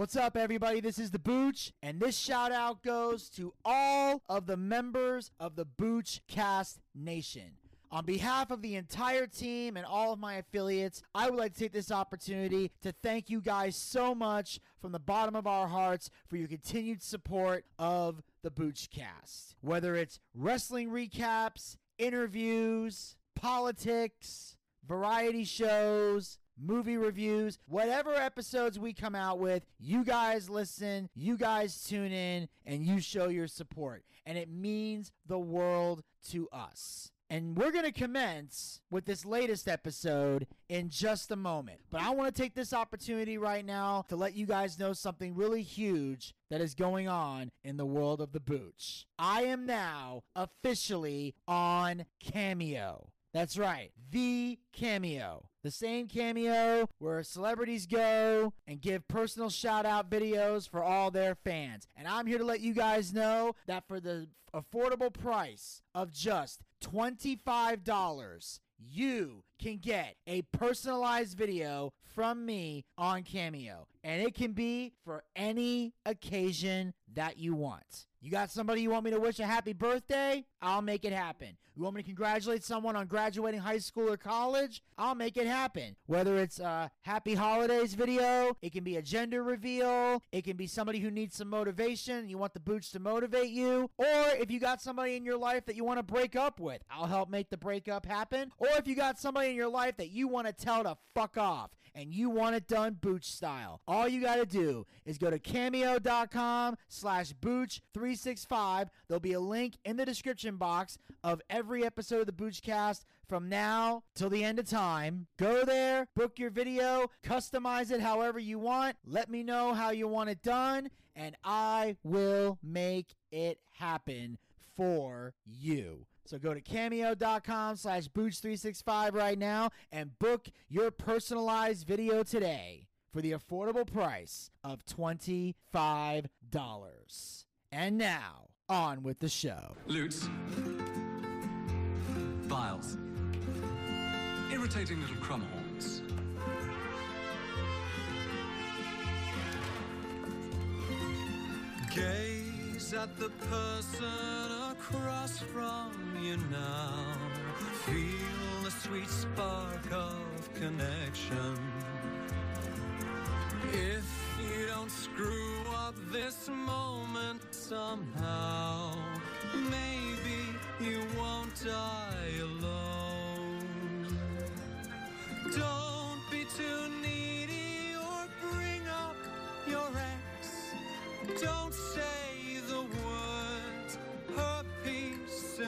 What's up, everybody? This is the Booch, and this shout out goes to all of the members of the Booch Cast Nation. On behalf of the entire team and all of my affiliates, I would like to take this opportunity to thank you guys so much from the bottom of our hearts for your continued support of the Boochcast. Whether it's wrestling recaps, interviews, politics, variety shows, movie reviews, whatever episodes we come out with, you guys listen, you guys tune in, and you show your support. And it means the world to us. And we're going to commence with this latest episode in just a moment. But I want to take this opportunity right now to let you guys know something really huge that is going on in the world of the Booch. I am now officially on Cameo. That's right, the Cameo. The same Cameo where celebrities go and give personal shout out videos for all their fans. And I'm here to let you guys know that for the affordable price of just $25, you can get a personalized video from me on Cameo. And it can be for any occasion that you want. You got somebody you want me to wish a happy birthday? I'll make it happen. You want me to congratulate someone on graduating high school or college? I'll make it happen. Whether it's a happy holidays video, it can be a gender reveal, it can be somebody who needs some motivation, you want the Booch to motivate you, or if you got somebody in your life that you want to break up with, I'll help make the breakup happen. Or if you got somebody in your life that you want to tell to fuck off and you want it done booch style, all you got to do is go to cameo.com slash booch365. There'll be a link in the description box of every episode of the Boochcast from now till the end of time. Go there, book your video, customize it however you want. Let me know how you want it done, and I will make it happen for you. So go to cameo.com slash booch365 right now and book your personalized video today for the affordable price of $25. And now, on with the show. Lutes. Viols. Irritating little crumhorns. Gaze at the person across from you now. Feel the sweet spark of connection. If you don't screw up this moment somehow, maybe you won't die alone. Don't be too needy or bring up your ex. Don't say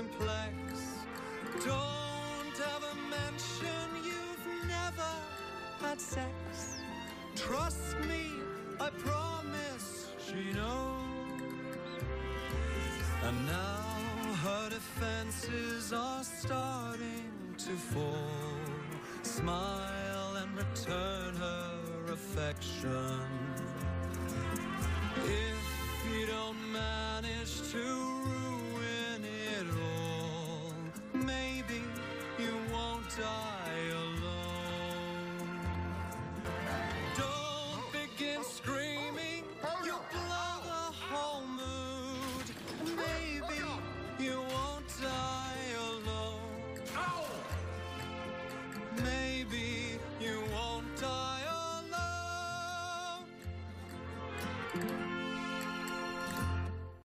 simplex. Don't ever mention you've never had sex. Trust me, I promise she knows. And now her defenses are starting to fall. Smile and return her affection. If you don't manage to ruin it all, maybe you won't die alone. Don't begin screaming, you blow the whole mood. Maybe you won't die alone. Maybe you won't die alone.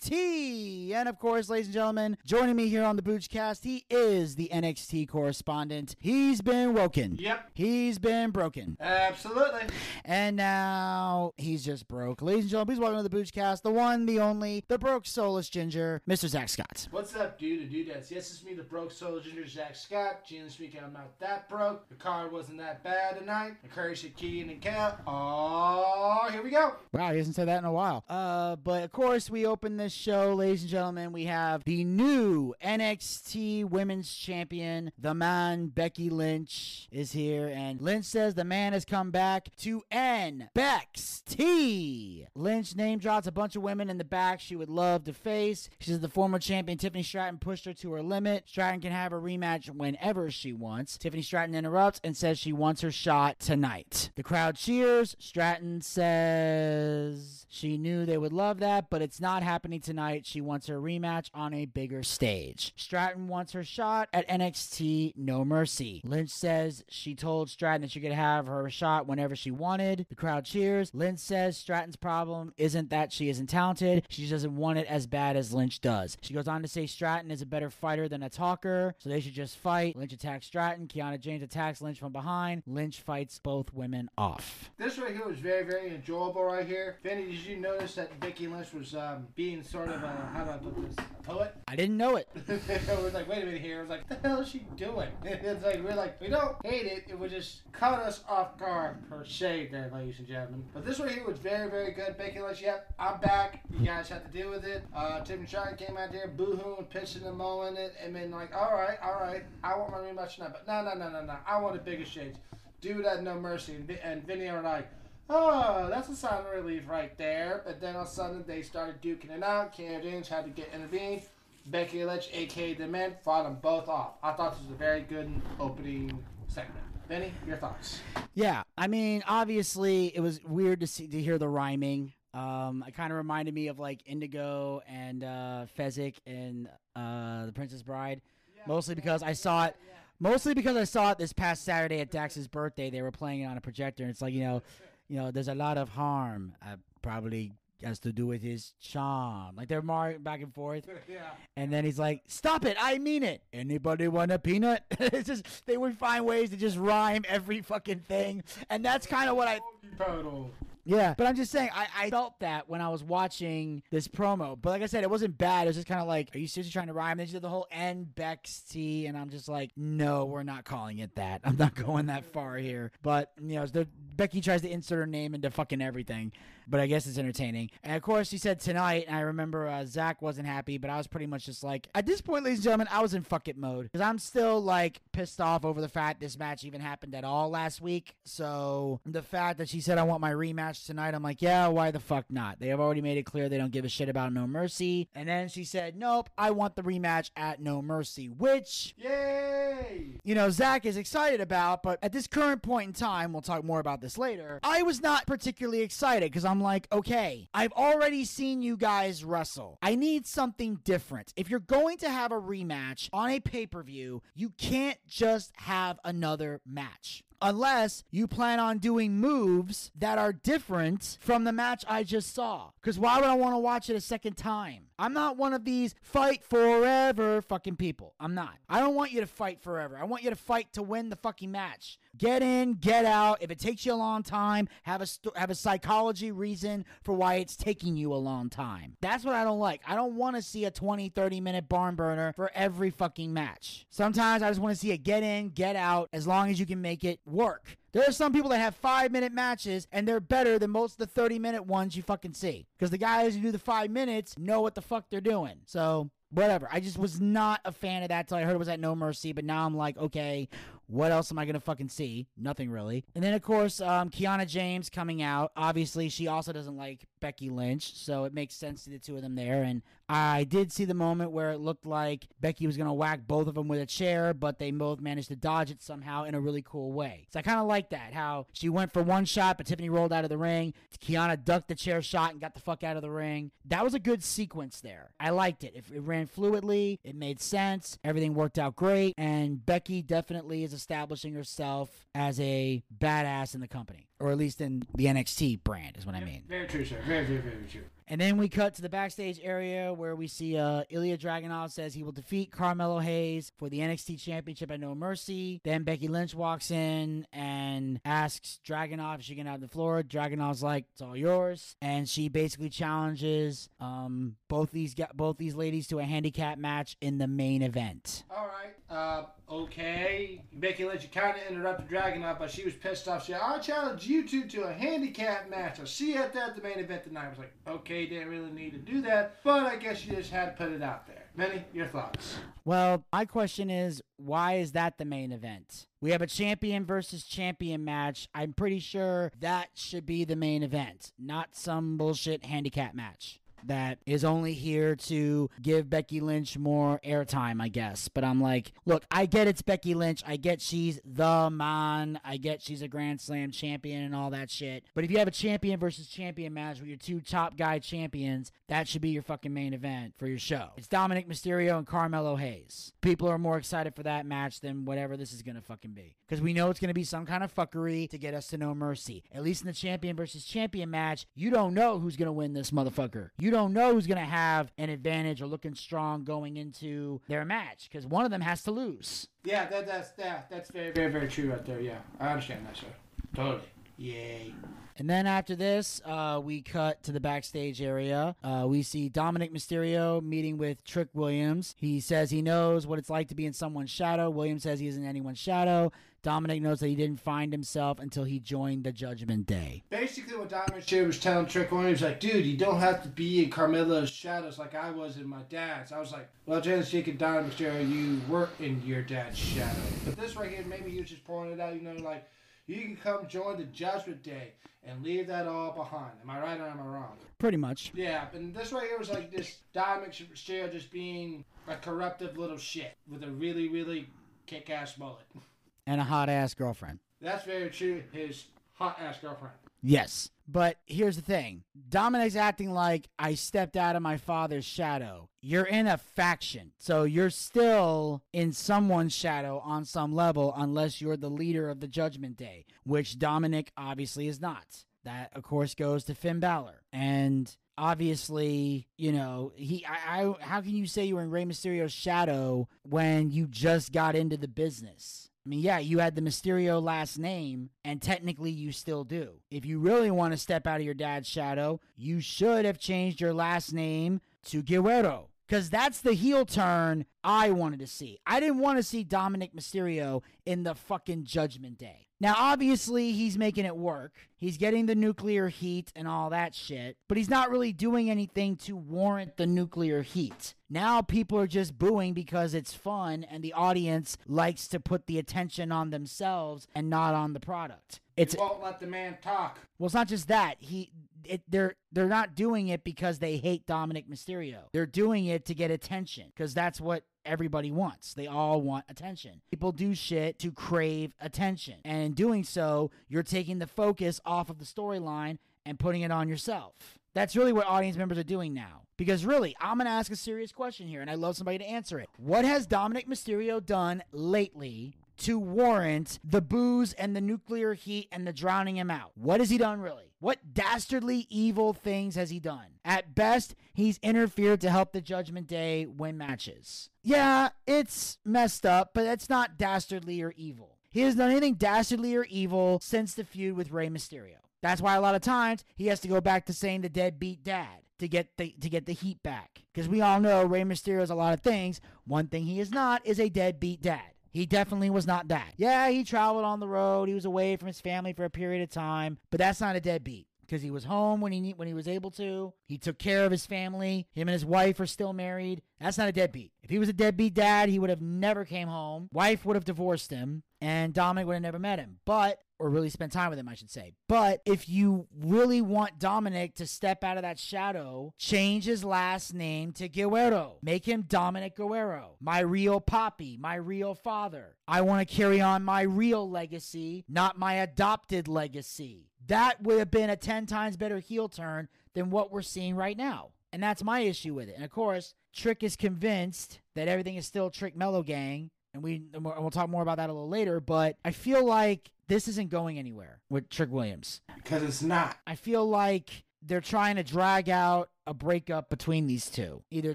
T and of course, ladies and gentlemen, joining me here on the Boochcast, he is the NXT correspondent. He's been woken. Yep. He's been broken. Absolutely. And now he's just broke. Ladies and gentlemen, please welcome to the Boochcast, the one, the only, the broke soulless ginger, Mr. Zack Scott. What's up, dude and dudettes? Yes, it's me, the broke soul ginger Zack Scott. Gene this weekend, I'm not that broke. The card wasn't that bad tonight. The Curry Key, and Cal. Oh, here we go. Wow, he hasn't said that in a while. Uh, but of course, we open this this show, ladies and gentlemen, we have the new NXT Women's Champion, the man Becky Lynch is here, and Lynch says the man has come back to end Bex T. Lynch name drops a bunch of women in the back she would love to face. She says the former champion Tiffany Stratton pushed her to her limit. Stratton can have a rematch whenever she wants. Tiffany Stratton interrupts and says she wants her shot tonight. The crowd cheers. Stratton says she knew they would love that, but it's not happening tonight. She wants her rematch on a bigger stage. Stratton wants her shot at NXT No Mercy. Lynch says she told Stratton that she could have her shot whenever she wanted. The crowd cheers. Lynch says Stratton's problem isn't that she isn't talented, she just doesn't want it as bad as Lynch does. She goes on to say Stratton is a better fighter than a talker, so they should just fight. Lynch attacks Stratton. Kiana James attacks Lynch from behind. Lynch fights both women off. This right here was very, very enjoyable right here. Vinny, did you notice that Becky Lynch was um, being sort of a, how do I put this, a poet? I didn't know it. it was like, wait a minute here. It was like, what the hell is she doing? It's like, we're like, we don't hate it. It would just cut us off guard, per se, there, ladies and gentlemen. But this right here was very, very good. Becky Lynch, yep, I'm back. You guys have to deal with it. Uh, Tim came out there boo-hooing, pitching and mowing it, and then like, all right, all right, I want my rematch now. But no, no, no, no, no. I want a bigger stage. Do that, no mercy. And, and Vinny are like, Oh, that's a sign of relief right there. But then all of a sudden they started duking it out. Kiana James had to get intervened. Becky Lynch, aka The Man, fought them both off. I thought this was a very good opening segment. Vinny, your thoughts? Yeah, I mean, obviously, it was weird to see to hear the rhyming. Um, it kind of reminded me of like Inigo and uh, Fezzik and uh, The Princess Bride, mostly because I saw it. Mostly because I saw it this past Saturday at Dax's birthday. They were playing it on a projector, and it's like you know, you know, there's a lot of harm. Uh, probably has to do with his charm. Like they're mar back and forth. yeah. And then he's like, "Stop it! I mean it. Anybody want a peanut?" it's just they would find ways to just rhyme every fucking thing, and that's kind of what I. Total. Yeah, but I'm just saying, I, I felt that when I was watching this promo. But like I said, it wasn't bad. It was just kind of like, are you seriously trying to rhyme? Then she did the whole N Bex T, and I'm just like, no, we're not calling it that. I'm not going that far here. But you know, the, Becky tries to insert her name into fucking everything. But I guess it's entertaining. And of course, she said tonight. And I remember uh, Zack wasn't happy, but I was pretty much just like, at this point, ladies and gentlemen, I was in fuck it mode because I'm still like pissed off over the fact this match even happened at all last week. So the fact that she said I want my rematch tonight, I'm like, yeah, why the fuck not? They have already made it clear they don't give a shit about No Mercy. And then she said, nope, I want the rematch at No Mercy, which Yay! you know, Zack is excited about, but at this current point in time, we'll talk more about this later. I was not particularly excited because I'm like, okay, I've already seen you guys wrestle. I need something different. If you're going to have a rematch on a pay per view, you can't just have another match. Unless you plan on doing moves that are different from the match I just saw. Because why would I want to watch it a second time? I'm not one of these fight forever fucking people. I'm not. I don't want you to fight forever. I want you to fight to win the fucking match. Get in, get out. If it takes you a long time, have a st- have a psychology reason for why it's taking you a long time. That's what I don't like. I don't want to see a 20, 30 minute barn burner for every fucking match. Sometimes I just want to see a get in, get out as long as you can make it work. There are some people that have five minute matches and they're better than most of the 30 minute ones you fucking see. Because the guys who do the five minutes know what the fuck they're doing. So, whatever. I just was not a fan of that till I heard it was at No Mercy, but now I'm like, okay, what else am I gonna fucking see? Nothing really. And then of course, um, Kiana James coming out. Obviously, she also doesn't like Becky Lynch, so it makes sense to the two of them there. And I did see the moment where it looked like Becky was gonna whack both of them with a chair, but they both managed to dodge it somehow in a really cool way. So I kind of like that. How she went for one shot, but Tiffany rolled out of the ring. Kiana ducked the chair shot and got the fuck out of the ring. That was a good sequence there. I liked it. It, it ran fluidly. It made sense. Everything worked out great. And Becky definitely is establishing herself as a badass in the company, or at least in the NXT brand, is what I mean. Very true, sir. Very, very, very true. And then we cut to the backstage area where we see uh, Ilya Dragunov says he will defeat Carmelo Hayes for the NXT Championship at No Mercy. Then Becky Lynch walks in and asks Dragunov if she can have the floor. Dragunov's like, "It's all yours," and she basically challenges um, both these both these ladies to a handicap match in the main event. All right. Uh, okay. Becky Lynch, kind of interrupted Dragunov, but she was pissed off. She said, I challenge you two to a handicap match. I'll see you at that the main event tonight. I was like, okay, didn't really need to do that, but I guess you just had to put it out there. Vinny, your thoughts? Well, my question is, why is that the main event? We have a champion versus champion match. I'm pretty sure that should be the main event, not some bullshit handicap match that is only here to give Becky Lynch more airtime, I guess. But I'm like, look, I get it's Becky Lynch. I get she's the man. I get she's a Grand Slam champion and all that shit. But if you have a champion versus champion match with your two top guy champions, that should be your fucking main event for your show. It's Dominic Mysterio and Carmelo Hayes. People are more excited for that match than whatever this is going to fucking be. Because we know it's going to be some kind of fuckery to get us to No Mercy. At least in the champion versus champion match, you don't know who's going to win this motherfucker. You don't know who's going to have an advantage or looking strong going into their match because one of them has to lose. Yeah, that, that's that, that's very, very, very true right there. Yeah, I understand that, sir. Totally. Yay. And then after this, uh, we cut to the backstage area. Uh, we see Dominic Mysterio meeting with Trick Williams. He says he knows what it's like to be in someone's shadow. Williams says he isn't anyone's shadow. Dominic knows that he didn't find himself until he joined the Judgment Day. Basically, what Dominic Mysterio was telling Trick Williams, was like, dude, you don't have to be in Carmelo's shadows like I was in my dad's. I was like, well, Janice Jake and Dominic Mysterio, you were in your dad's shadow. But this right here, maybe he was just it out, you know, like, you can come join the Judgment Day and leave that all behind. Am I right or am I wrong? Pretty much. Yeah, and this right here was like this Dominic Mysterio just being a corruptive little shit with a really, really kick-ass mullet. And a hot ass girlfriend. That's very true. His hot-ass girlfriend. Yes. But here's the thing Dominic's acting like I stepped out of my father's shadow. You're in a faction. So you're still in someone's shadow on some level, unless you're the leader of the Judgment Day, which Dominic obviously is not. That, of course, goes to Finn Balor. And obviously, you know, he I, I how can you say you were in Rey Mysterio's shadow when you just got into the business? I mean, yeah, you had the Mysterio last name, and technically you still do. If you really want to step out of your dad's shadow, you should have changed your last name to Guerrero. Because that's the heel turn I wanted to see. I didn't want to see Dominic Mysterio in the fucking Judgment Day. Now, obviously, he's making it work. He's getting the nuclear heat and all that shit, but he's not really doing anything to warrant the nuclear heat. Now, people are just booing because it's fun and the audience likes to put the attention on themselves and not on the product. It's won't let the man talk. well, it's not just that. He it, they're they're not doing it because they hate Dominic Mysterio. They're doing it to get attention because that's what everybody wants. They all want attention. People do shit to crave attention. And in doing so, you're taking the focus off of the storyline and putting it on yourself. That's really what audience members are doing now. Because really, I'm going to ask a serious question here, and I'd love somebody to answer it. What has Dominic Mysterio done lately to warrant the booze and the nuclear heat and the drowning him out? What has he done really? What dastardly evil things has he done? At best, he's interfered to help the Judgment Day win matches. Yeah, it's messed up, but it's not dastardly or evil. He hasn't done anything dastardly or evil since the feud with Rey Mysterio. That's why a lot of times he has to go back to saying the deadbeat dad to get the to get the heat back. Because we all know Rey Mysterio is a lot of things. One thing he is not is a deadbeat dad. He definitely was not that. Yeah, he traveled on the road. He was away from his family for a period of time, but that's not a deadbeat because he was home when he when he was able to. He took care of his family. Him and his wife are still married. That's not a deadbeat. If he was a deadbeat dad, he would have never came home. Wife would have divorced him, and Dominic would have never met him. But or really spend time with him, I should say. But if you really want Dominic to step out of that shadow, change his last name to Guerrero. Make him Dominic Guerrero, my real poppy, my real father. I want to carry on my real legacy, not my adopted legacy. That would have been a 10 times better heel turn than what we're seeing right now. And that's my issue with it. And of course, Trick is convinced that everything is still Trick Melo Gang. And we and we'll talk more about that a little later, but I feel like this isn't going anywhere with Trick Williams. Because it's not. I feel like they're trying to drag out a breakup between these two. Either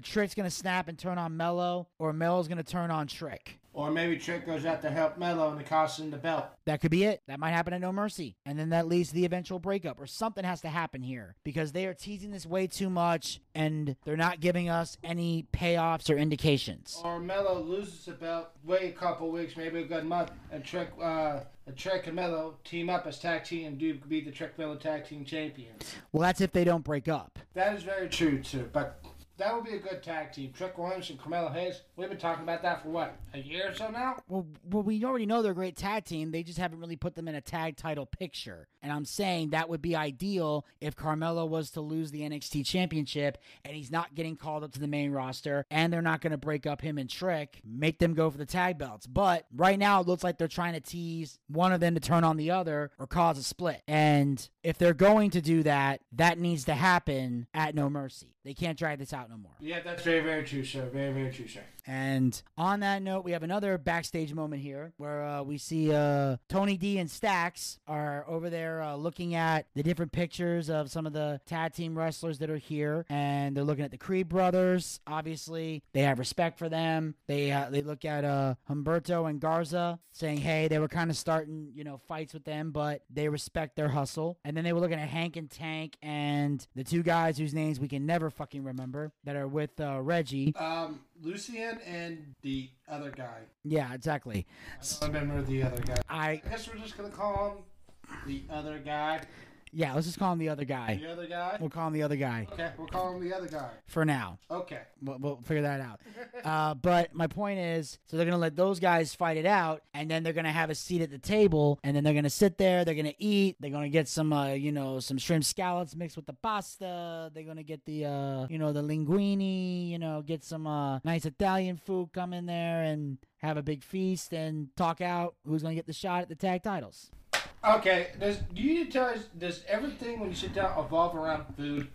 Trick's gonna snap and turn on Melo, or Melo's gonna turn on Trick. Or maybe Trick goes out to help Melo and it costs him the belt. That could be it. That might happen at No Mercy. And then that leads to the eventual breakup, or something has to happen here because they are teasing this way too much and they're not giving us any payoffs or indications. Or Melo loses the belt, wait a couple weeks, maybe a good month, and Trick, uh, and Trick and Melo team up as tag team and do be the Trick Mello tag team champions. Well, that's if they don't break up. That is very true too. But that would be a good tag team. Trick Williams and Carmelo Hayes. We've been talking about that for what a year or so now. Well, well, we already know they're a great tag team. They just haven't really put them in a tag title picture. And I'm saying that would be ideal if Carmelo was to lose the NXT championship and he's not getting called up to the main roster and they're not going to break up him and Trick, make them go for the tag belts. But right now it looks like they're trying to tease one of them to turn on the other or cause a split. And if they're going to do that, that needs to happen at No Mercy. They can't drag this out no more. Yeah, that's very, very true, sir. Very, very true, sir. And on that note, we have another backstage moment here where uh, we see uh, Tony D and Stacks are over there uh, looking at the different pictures of some of the tag team wrestlers that are here, and they're looking at the Creed brothers. Obviously, they have respect for them. They uh, they look at uh, Humberto and Garza, saying, "Hey, they were kind of starting, you know, fights with them, but they respect their hustle." And then they were looking at Hank and Tank and the two guys whose names we can never fucking remember that are with uh, Reggie. Um, Lucien and the other guy. Yeah, exactly. I don't remember the other guy. I I guess we're just gonna call him the other guy. Yeah, let's just call him the other guy. The other guy. We'll call him the other guy Okay, we'll call him the other guy. for now. Okay. We'll, we'll figure that out. Uh, but my point is, so they're gonna let those guys fight it out, and then they're gonna have a seat at the table, and then they're gonna sit there. They're gonna eat. They're gonna get some, uh, you know, some shrimp scallops mixed with the pasta. They're gonna get the, uh, you know, the linguine. You know, get some uh, nice Italian food. Come in there and have a big feast and talk out who's gonna get the shot at the tag titles. Okay. Does do you tell us does everything when you sit down evolve around food?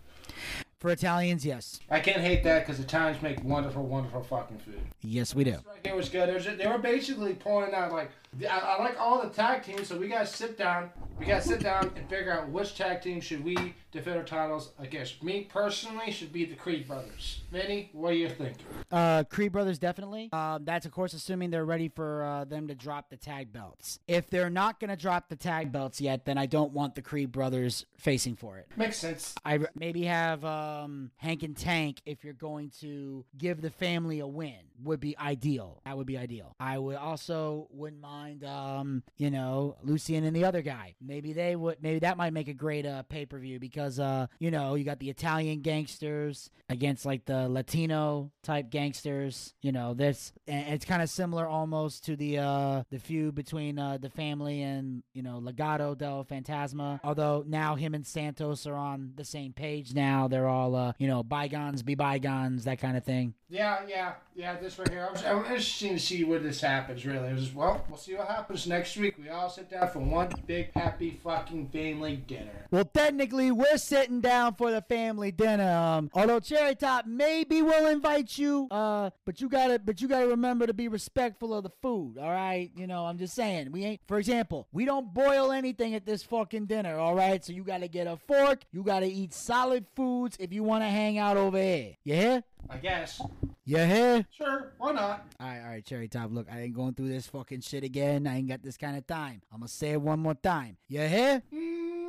For Italians, yes, I can't hate that because Italians make wonderful, wonderful fucking food. yes, we do. This right here was good. Was, they were basically pulling out like I, I like all the tag teams, so we gotta sit down. We gotta sit down and figure out which tag team should we defend our titles against. Me personally should be the Creed brothers. Vinny, what do you think? Uh, Creed Brothers definitely. Um, that's of course assuming they're ready for uh, them to drop the tag belts. If they're not gonna drop the tag belts yet, then I don't want the Creed Brothers facing for it. Makes sense. I maybe have um, Hank and Tank if you're going to give the family a win would be ideal. That would be ideal. I would also wouldn't mind, um, you know, Lucien and the other guy. Maybe they would. Maybe that might make a great uh, pay per view because uh, you know, you got the Italian gangsters against like the Latino type gangsters. You know, this it's kind of similar almost to the uh, the feud between uh, the family and you know Legado del Fantasma. Although now him and Santos are on the same page now. They're all uh, you know bygones be bygones, that kind of thing. Yeah, yeah, yeah. This right here. I'm, I'm interested to see where this happens. Really, it was well. We'll see what happens next week. We all sit down for one big happy fucking family dinner. Well, technically, we're sitting down for the family dinner. Um, although Cherry Top maybe will invite you, uh, but you gotta, but you gotta remember to be respectful of the food. All right, you know, I'm just saying. We ain't, for example, we don't boil anything at this fucking dinner. All right, so you gotta get a fork. You gotta eat solid foods if you want to hang out over here. Hear? I guess. You hear? Sure. Why not? All right, all right, Cherry Top. Look, I ain't going through this fucking shit again. I ain't got this kind of time. I'm gonna say it one more time. You hear? Mm,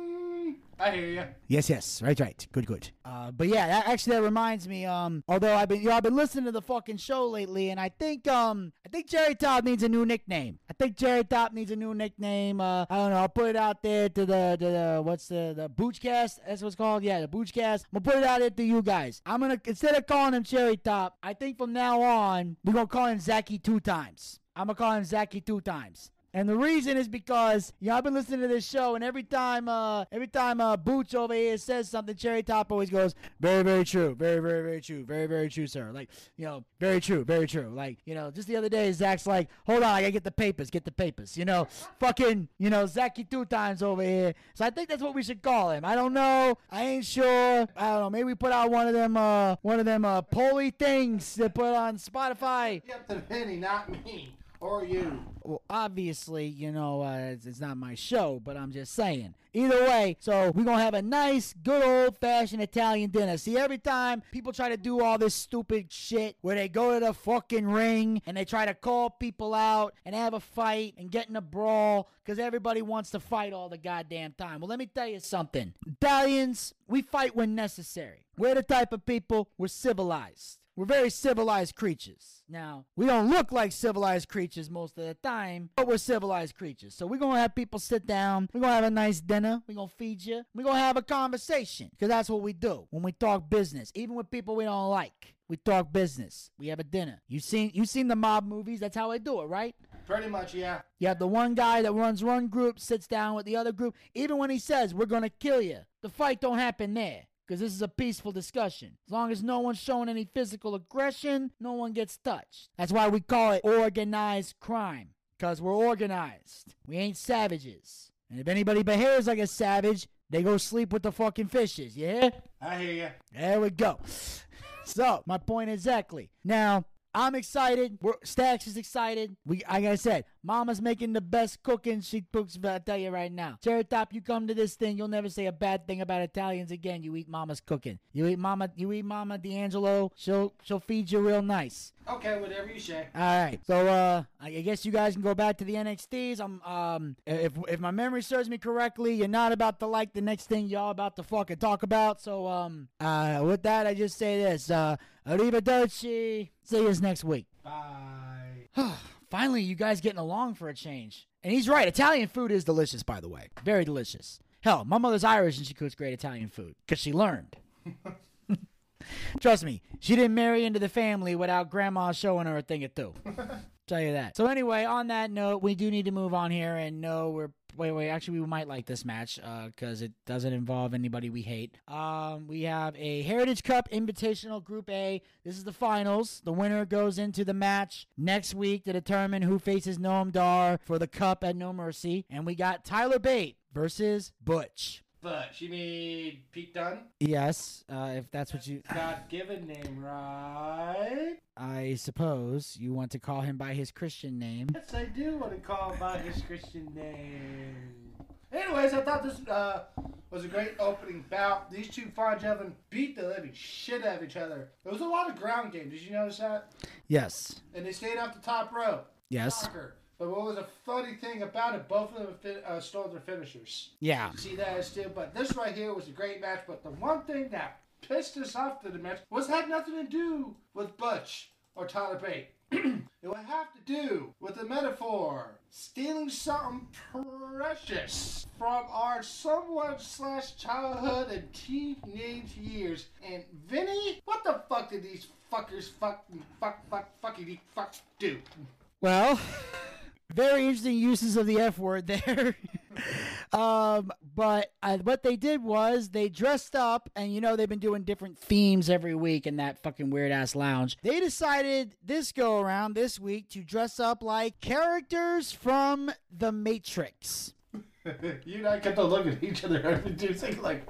I hear you. Yes, yes, right, right, good, good. Uh, but yeah, that, actually, that reminds me. Um, although I've been, you know, I've been listening to the fucking show lately, and I think, um, I think Cherry Top needs a new nickname. I think Cherry Top needs a new nickname. Uh, I don't know. I'll put it out there to the, to the, what's the, the Boochcast? That's what's called. Yeah, the Boochcast. I'm gonna put it out there to you guys. I'm gonna instead of calling him Cherry Top, I think from now on we're gonna call him Zacky two times. I'm gonna call him Zacky two times. And the reason is because I've been listening to this show, and every time, uh, every time uh, Booch over here says something, Cherry Top always goes, "Very, very true, very, very, very true, very, very true, sir." Like, you know, very true, very true. Like, you know, just the other day, Zack's like, "Hold on, I gotta get the papers, get the papers." You know, fucking, you know, Zachy two times over here. So I think that's what we should call him. I don't know, I ain't sure. I don't know. Maybe we put out one of them, uh, one of them, uh, poly things to put on Spotify. Up to Vinny, not me. Or you? Well, obviously, you know, uh, it's, it's not my show, but I'm just saying. Either way, so we're gonna have a nice, good old fashioned Italian dinner. See, every time people try to do all this stupid shit where they go to the fucking ring and they try to call people out and have a fight and get in a brawl because everybody wants to fight all the goddamn time. Well, let me tell you something. Italians, we fight when necessary. We're the type of people, we're civilized. We're very civilized creatures. Now, we don't look like civilized creatures most of the time, but we're civilized creatures. So we're going to have people sit down. We're going to have a nice dinner. We're going to feed you. We're going to have a conversation because that's what we do when we talk business, even with people we don't like. We talk business. We have a dinner. You seen you seen the mob movies? That's how I do it, right? Pretty much, yeah. You have the one guy that runs one group, sits down with the other group. Even when he says, we're going to kill you, the fight don't happen there. Because this is a peaceful discussion. As long as no one's showing any physical aggression, no one gets touched. That's why we call it organized crime. Because we're organized. We ain't savages. And if anybody behaves like a savage, they go sleep with the fucking fishes, yeah? I hear you. There we go. So, my point exactly. Now, I'm excited. We're, Stacks is excited. We, like I said, Mama's making the best cooking she cooks. I tell you right now, Top, you come to this thing, you'll never say a bad thing about Italians again. You eat Mama's cooking. You eat Mama. You eat Mama D'Angelo. She'll she'll feed you real nice. Okay, whatever you say. All right. So uh, I guess you guys can go back to the NXTs. I'm um, if if my memory serves me correctly, you're not about to like the next thing y'all about to fucking talk about. So um, uh, with that, I just say this. Uh, arrivederci. See you next week. Bye. Finally, you guys getting along for a change. And he's right. Italian food is delicious, by the way. Very delicious. Hell, my mother's Irish and she cooks great Italian food because she learned. Trust me, she didn't marry into the family without grandma showing her a thing or two. Tell you that. So anyway, on that note, we do need to move on here, and no, we're wait, wait. Actually, we might like this match because it doesn't involve anybody we hate. Um, we have a Heritage Cup Invitational Group A. This is the finals. The winner goes into the match next week to determine who faces Noam Dar for the cup at No Mercy, and we got Tyler Bate versus Butch. But you mean Pete Dunne? Yes, uh, if that's what you. God given name, right? I suppose you want to call him by his Christian name. Yes, I do want to call him by his Christian name. Anyways, I thought this uh, was a great opening bout. These two fine gentlemen beat the living shit out of each other. There was a lot of ground game. Did you notice that? Yes. And they stayed off the top row. Yes. Soccer. But what was a funny thing about it, both of them fin- uh, stole their finishers. Yeah. See that as too. But this right here was a great match. But the one thing that pissed us off to the match was had nothing to do with Butch or Tyler Bate. it would have to do with the Meta-Four stealing something precious from our somewhat slash childhood and teenage years. And Vinny, what the fuck did these fuckers fuck fuck fuck fuckity fuck do? Well, very interesting uses of the F word there. um, but uh, what they did was they dressed up, and you know they've been doing different themes every week in that fucking weird ass lounge. They decided this go around this week to dress up like characters from The Matrix. you and I kept on looking at each other every two like,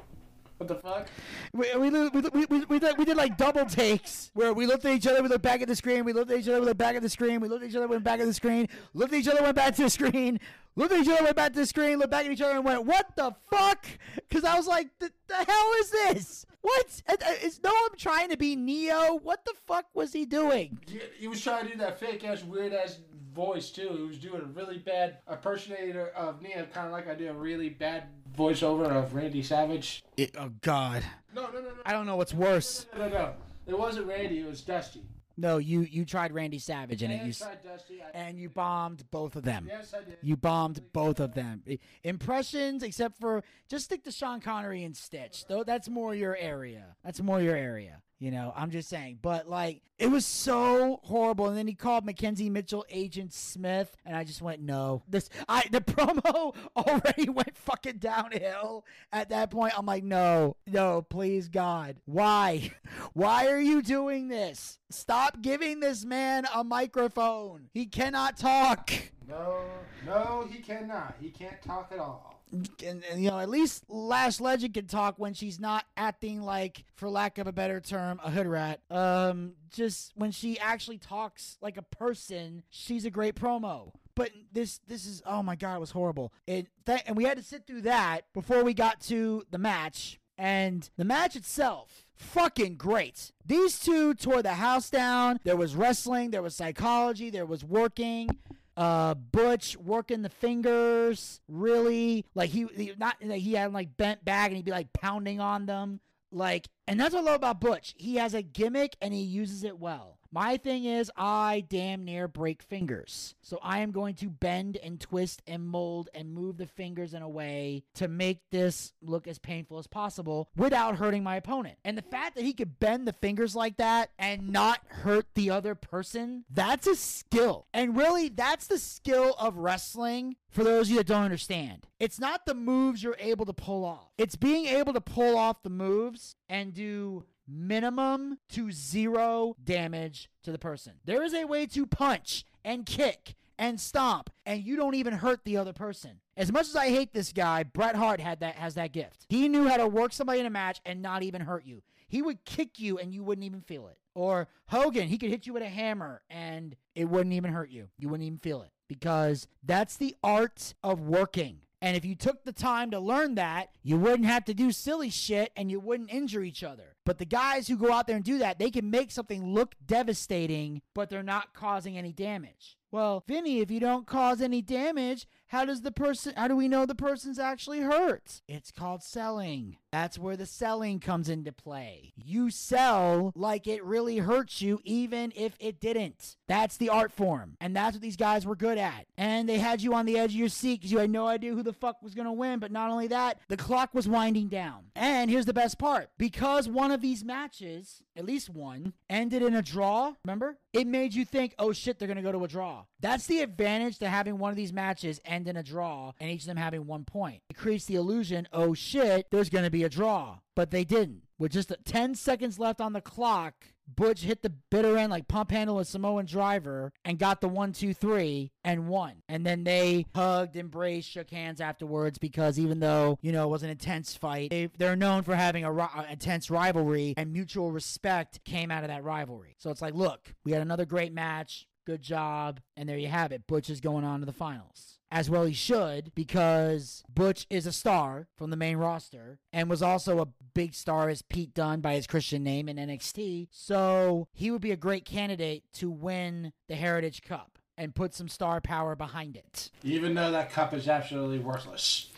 what the fuck? We, we, we, we, we, we, did, we did like double takes where we looked at each other, we looked back at the screen, we looked at each other, we looked back at the screen, we looked at each other, went back at the screen, looked at each other, went back to the screen, looked at each other, went back to the screen, looked back at each other, and went, "What the fuck?" Because I was like, "The, the hell is this? What? Is Uh, Is Noam trying to be Neo? What the fuck was he doing?" He, he was trying to do that fake ass, weird ass voice too. He was doing a really bad impersonator of Neo, kind of like I do a really bad voiceover of Randy Savage. It, oh God, No, no, no, no. I don't know what's worse. No, no, no. It wasn't Randy. It was Dusty. No, you you tried Randy Savage in it, you, Yes, I Dusty. I, and you bombed both of them. yes, I did. You bombed both of them. Impressions, except for just stick to Sean Connery and Stitch. Though that's more your area. That's more your area. You know, I'm just saying. But like, it was so horrible. And then he called Mackenzie Mitchell Agent Smith, and I just went, no. This, I the promo already went fucking downhill. At that point, I'm like, no, no, please God, why, why are you doing this? Stop giving this man a microphone. He cannot talk. No, no, he cannot. He can't talk at all. And, and, you know, at least Lash Legend can talk when she's not acting like, for lack of a better term, a hood rat. Um, just when she actually talks like a person, she's a great promo. But this, this is, oh my god, it was horrible. It, th- and we had to sit through that before we got to the match. And the match itself, fucking great. These two tore the house down. There was wrestling, there was psychology, there was working. Uh, Butch working the fingers, really like he, he not like he had like bent back and he'd be like pounding on them, like. And that's what I love about Butch. He has a gimmick and he uses it well. My thing is, I damn near break fingers. So I am going to bend and twist and mold and move the fingers in a way to make this look as painful as possible without hurting my opponent. And the fact that he could bend the fingers like that and not hurt the other person, that's a skill. And really, that's the skill of wrestling for those of you that don't understand. It's not the moves you're able to pull off, it's being able to pull off the moves and do minimum to zero damage to the person. There is a way to punch and kick and stomp and you don't even hurt the other person. As much as I hate this guy, Bret Hart had that has that gift. He knew how to work somebody in a match and not even hurt you. He would kick you and you wouldn't even feel it. Or Hogan, he could hit you with a hammer and it wouldn't even hurt you. You wouldn't even feel it because that's the art of working. And if you took the time to learn that, you wouldn't have to do silly shit and you wouldn't injure each other. But the guys who go out there and do that, they can make something look devastating, but they're not causing any damage. Well, Vinny, if you don't cause any damage, how does the person how do we know the person's actually hurt? It's called selling. That's where the selling comes into play. You sell like it really hurts you even if it didn't. That's the art form. And that's what these guys were good at. And they had you on the edge of your seat because you had no idea who the fuck was going to win. But not only that, the clock was winding down. And here's the best part because one of these matches, at least one, ended in a draw, remember? It made you think, oh shit, they're going to go to a draw. That's the advantage to having one of these matches end in a draw and each of them having one point. It creates the illusion, oh shit, there's going to be a draw. But they didn't. With just 10 seconds left on the clock, Butch hit the bitter end like pump handle a Samoan driver and got the one, two, three and won. And then they hugged, embraced, shook hands afterwards because even though, you know, it was an intense fight, they, they're known for having a ri- intense rivalry and mutual respect came out of that rivalry. So it's like, look, we had another great match. Good job. And there you have it. Butch is going on to the finals as well he should because Butch is a star from the main roster and was also a big star as Pete Dunne by his Christian name in NXT. So he would be a great candidate to win the Heritage Cup and put some star power behind it. Even though that cup is absolutely worthless.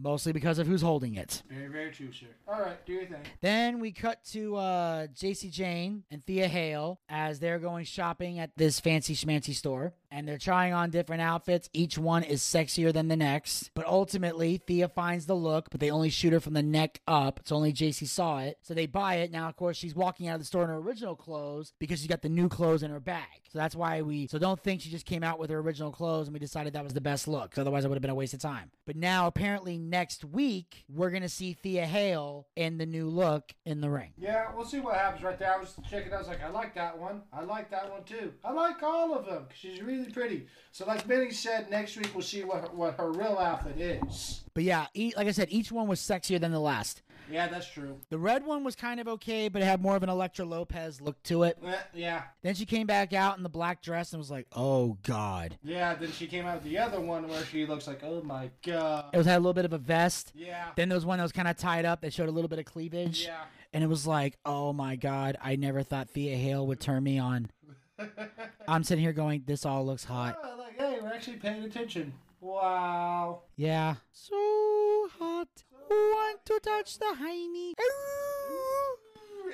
Mostly because of who's holding it. Very, very true, sir. All right, do your thing. Then we cut to uh, Jacy Jayne and Thea Hail as they're going shopping at this fancy schmancy store. And they're trying on different outfits. Each one is sexier than the next. But ultimately, Thea finds the look, but they only shoot her from the neck up. It's only Jacy saw it. So they buy it. Now, of course, she's walking out of the store in her original clothes because she's got the new clothes in her bag. So that's why we. So don't think she just came out with her original clothes and we decided that was the best look. otherwise, it would have been a waste of time. But now, apparently, next week, we're going to see Thea Hail in the new look in the ring. Yeah, we'll see what happens right there. I was checking. I was like, I like that one. I like that one too. I like all of them she's really pretty. So, like Vinny said, next week we'll see what her, what her real outfit is. But yeah, e- like I said, each one was sexier than the last. Yeah, that's true. The red one was kind of okay, but it had more of an Elektra Lopez look to it. Eh, Yeah, Then she came back out in the black dress and was like, "Oh God!" yeah. Then she came out with the other one where she looks like, oh my god. It was had a little bit of a vest. Yeah. Then there was one that was kind of tied up that showed a little bit of cleavage, Yeah. and it was like, "Oh my God!" I never thought Thea Hail would turn me on. I'm sitting here going, "This all looks hot." Oh, like, hey, we're actually paying attention. Wow. Yeah, so hot. Want to touch the hiney?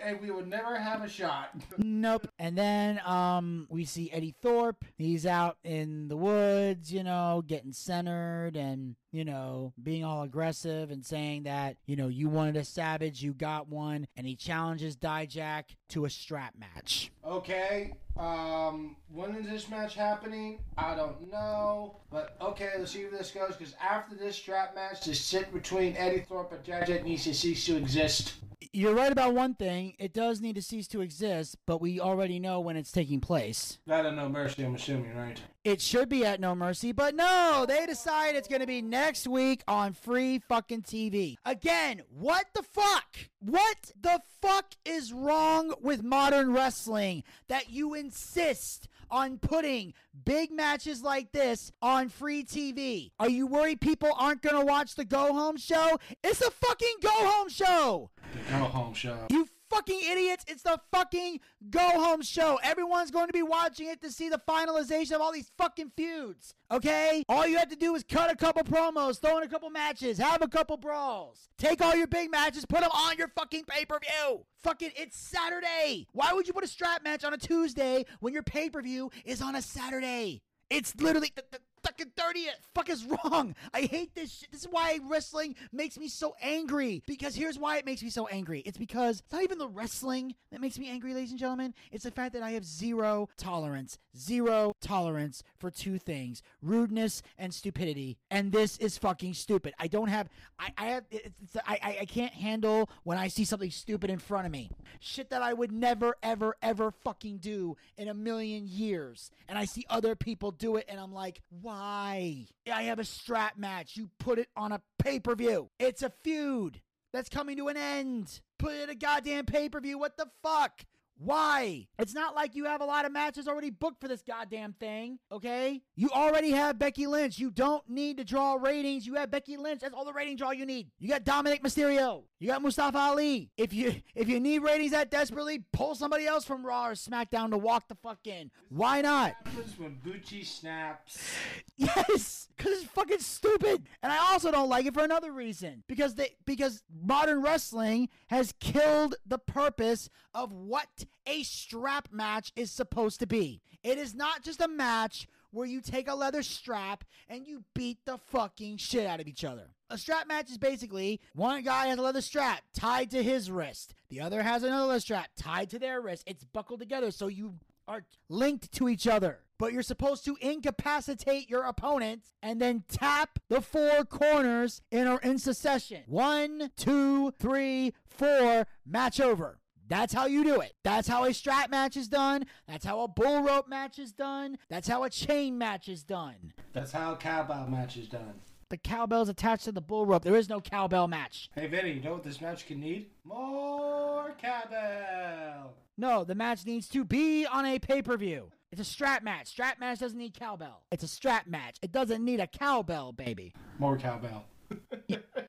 And we would never have a shot. Nope. And then um we see Eddy Thorpe. He's out in the woods, you know, getting centered and, you know, being all aggressive and saying that, you know, you wanted a savage, you got one, and he challenges Dijak to a strap match. Okay. Um, when is this match happening? I don't know. But okay, let's see where this goes. Because after this strap match, the sit between Eddy Thorpe and Dijak needs to cease to exist. You're right about one thing. It does need to cease to exist, but we already know when it's taking place. Not at no mercy, I'm assuming, right? It should be at No Mercy, but no, they decide it's going to be next week on free fucking TV. Again, what the fuck? What the fuck is wrong with modern wrestling that you insist on putting big matches like this on free TV? Are you worried people aren't going to watch the go home show? It's a fucking go home show. The go home show. You fucking idiots. It's the fucking go home show. Everyone's going to be watching it to see the finalization of all these fucking feuds. Okay? All you have to do is cut a couple promos, throw in a couple matches, have a couple brawls. Take all your big matches, put them on your fucking pay per view. Fucking, it's Saturday. Why would you put a strap match on a Tuesday when your pay per view is on a Saturday? It's literally the, the fucking 30th. Fuck is wrong. I hate this shit. This is why wrestling makes me so angry. Because here's why it makes me so angry. It's because it's not even the wrestling that makes me angry, ladies and gentlemen. It's the fact that I have zero tolerance, zero tolerance for two things rudeness and stupidity. And this is fucking stupid. I don't have, I, I have, it's, it's, I, I, can't handle when I see something stupid in front of me. Shit that I would never, ever, ever fucking do in a million years. And I see other people do it and I'm like, why? I have a strap match. You put it on a pay per view. It's a feud that's coming to an end. Put it a goddamn pay per view. What the fuck? Why? It's not like you have a lot of matches already booked for this goddamn thing, okay? You already have Becky Lynch. You don't need to draw ratings. You have Becky Lynch. That's all the rating draw you need. You got Dominik Mysterio. You got Mustafa Ali. If you if you need ratings that desperately, pull somebody else from Raw or SmackDown to walk the fuck in. Why not? happens when Bucci snaps. Yes, because it's fucking stupid, and I also don't like it for another reason. Because they because modern wrestling has killed the purpose of what a strap match is supposed to be. It is not just a match where you take a leather strap and you beat the fucking shit out of each other. A strap match is basically one guy has a leather strap tied to his wrist, the other has another leather strap tied to their wrist. It's buckled together so you are linked to each other. But you're supposed to incapacitate your opponent and then tap the four corners in or in succession. One, two, three, four, match over. That's how you do it. That's how a strap match is done. That's how a bull rope match is done. That's how a chain match is done. That's how a cowbell match is done. The cowbell's attached to the bull rope. There is no cowbell match. Hey Vinny, you know what this match can need? More cowbell. No, the match needs to be on a pay per view. It's a strap match. Strap match doesn't need cowbell. It's a strap match. It doesn't need a cowbell, baby. More cowbell.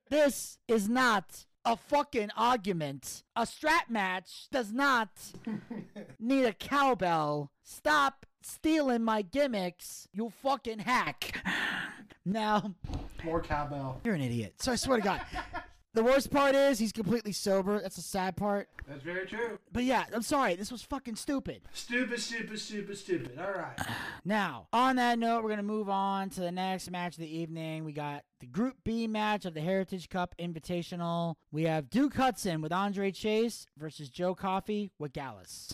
This is not a fucking argument. A strap match does not need a cowbell. Stop stealing my gimmicks, you fucking hack. Now, More cowbell. you're an idiot. So I swear to God. The worst part is he's completely sober. That's the sad part. That's very true. But yeah, I'm sorry. This was fucking stupid. Stupid, stupid, stupid, stupid. All right. Now, on that note, we're going to move on to the next match of the evening. We got the Group B match of the Heritage Cup Invitational. We have Duke Hudson with Andre Chase versus Joe Coffey with Gallus.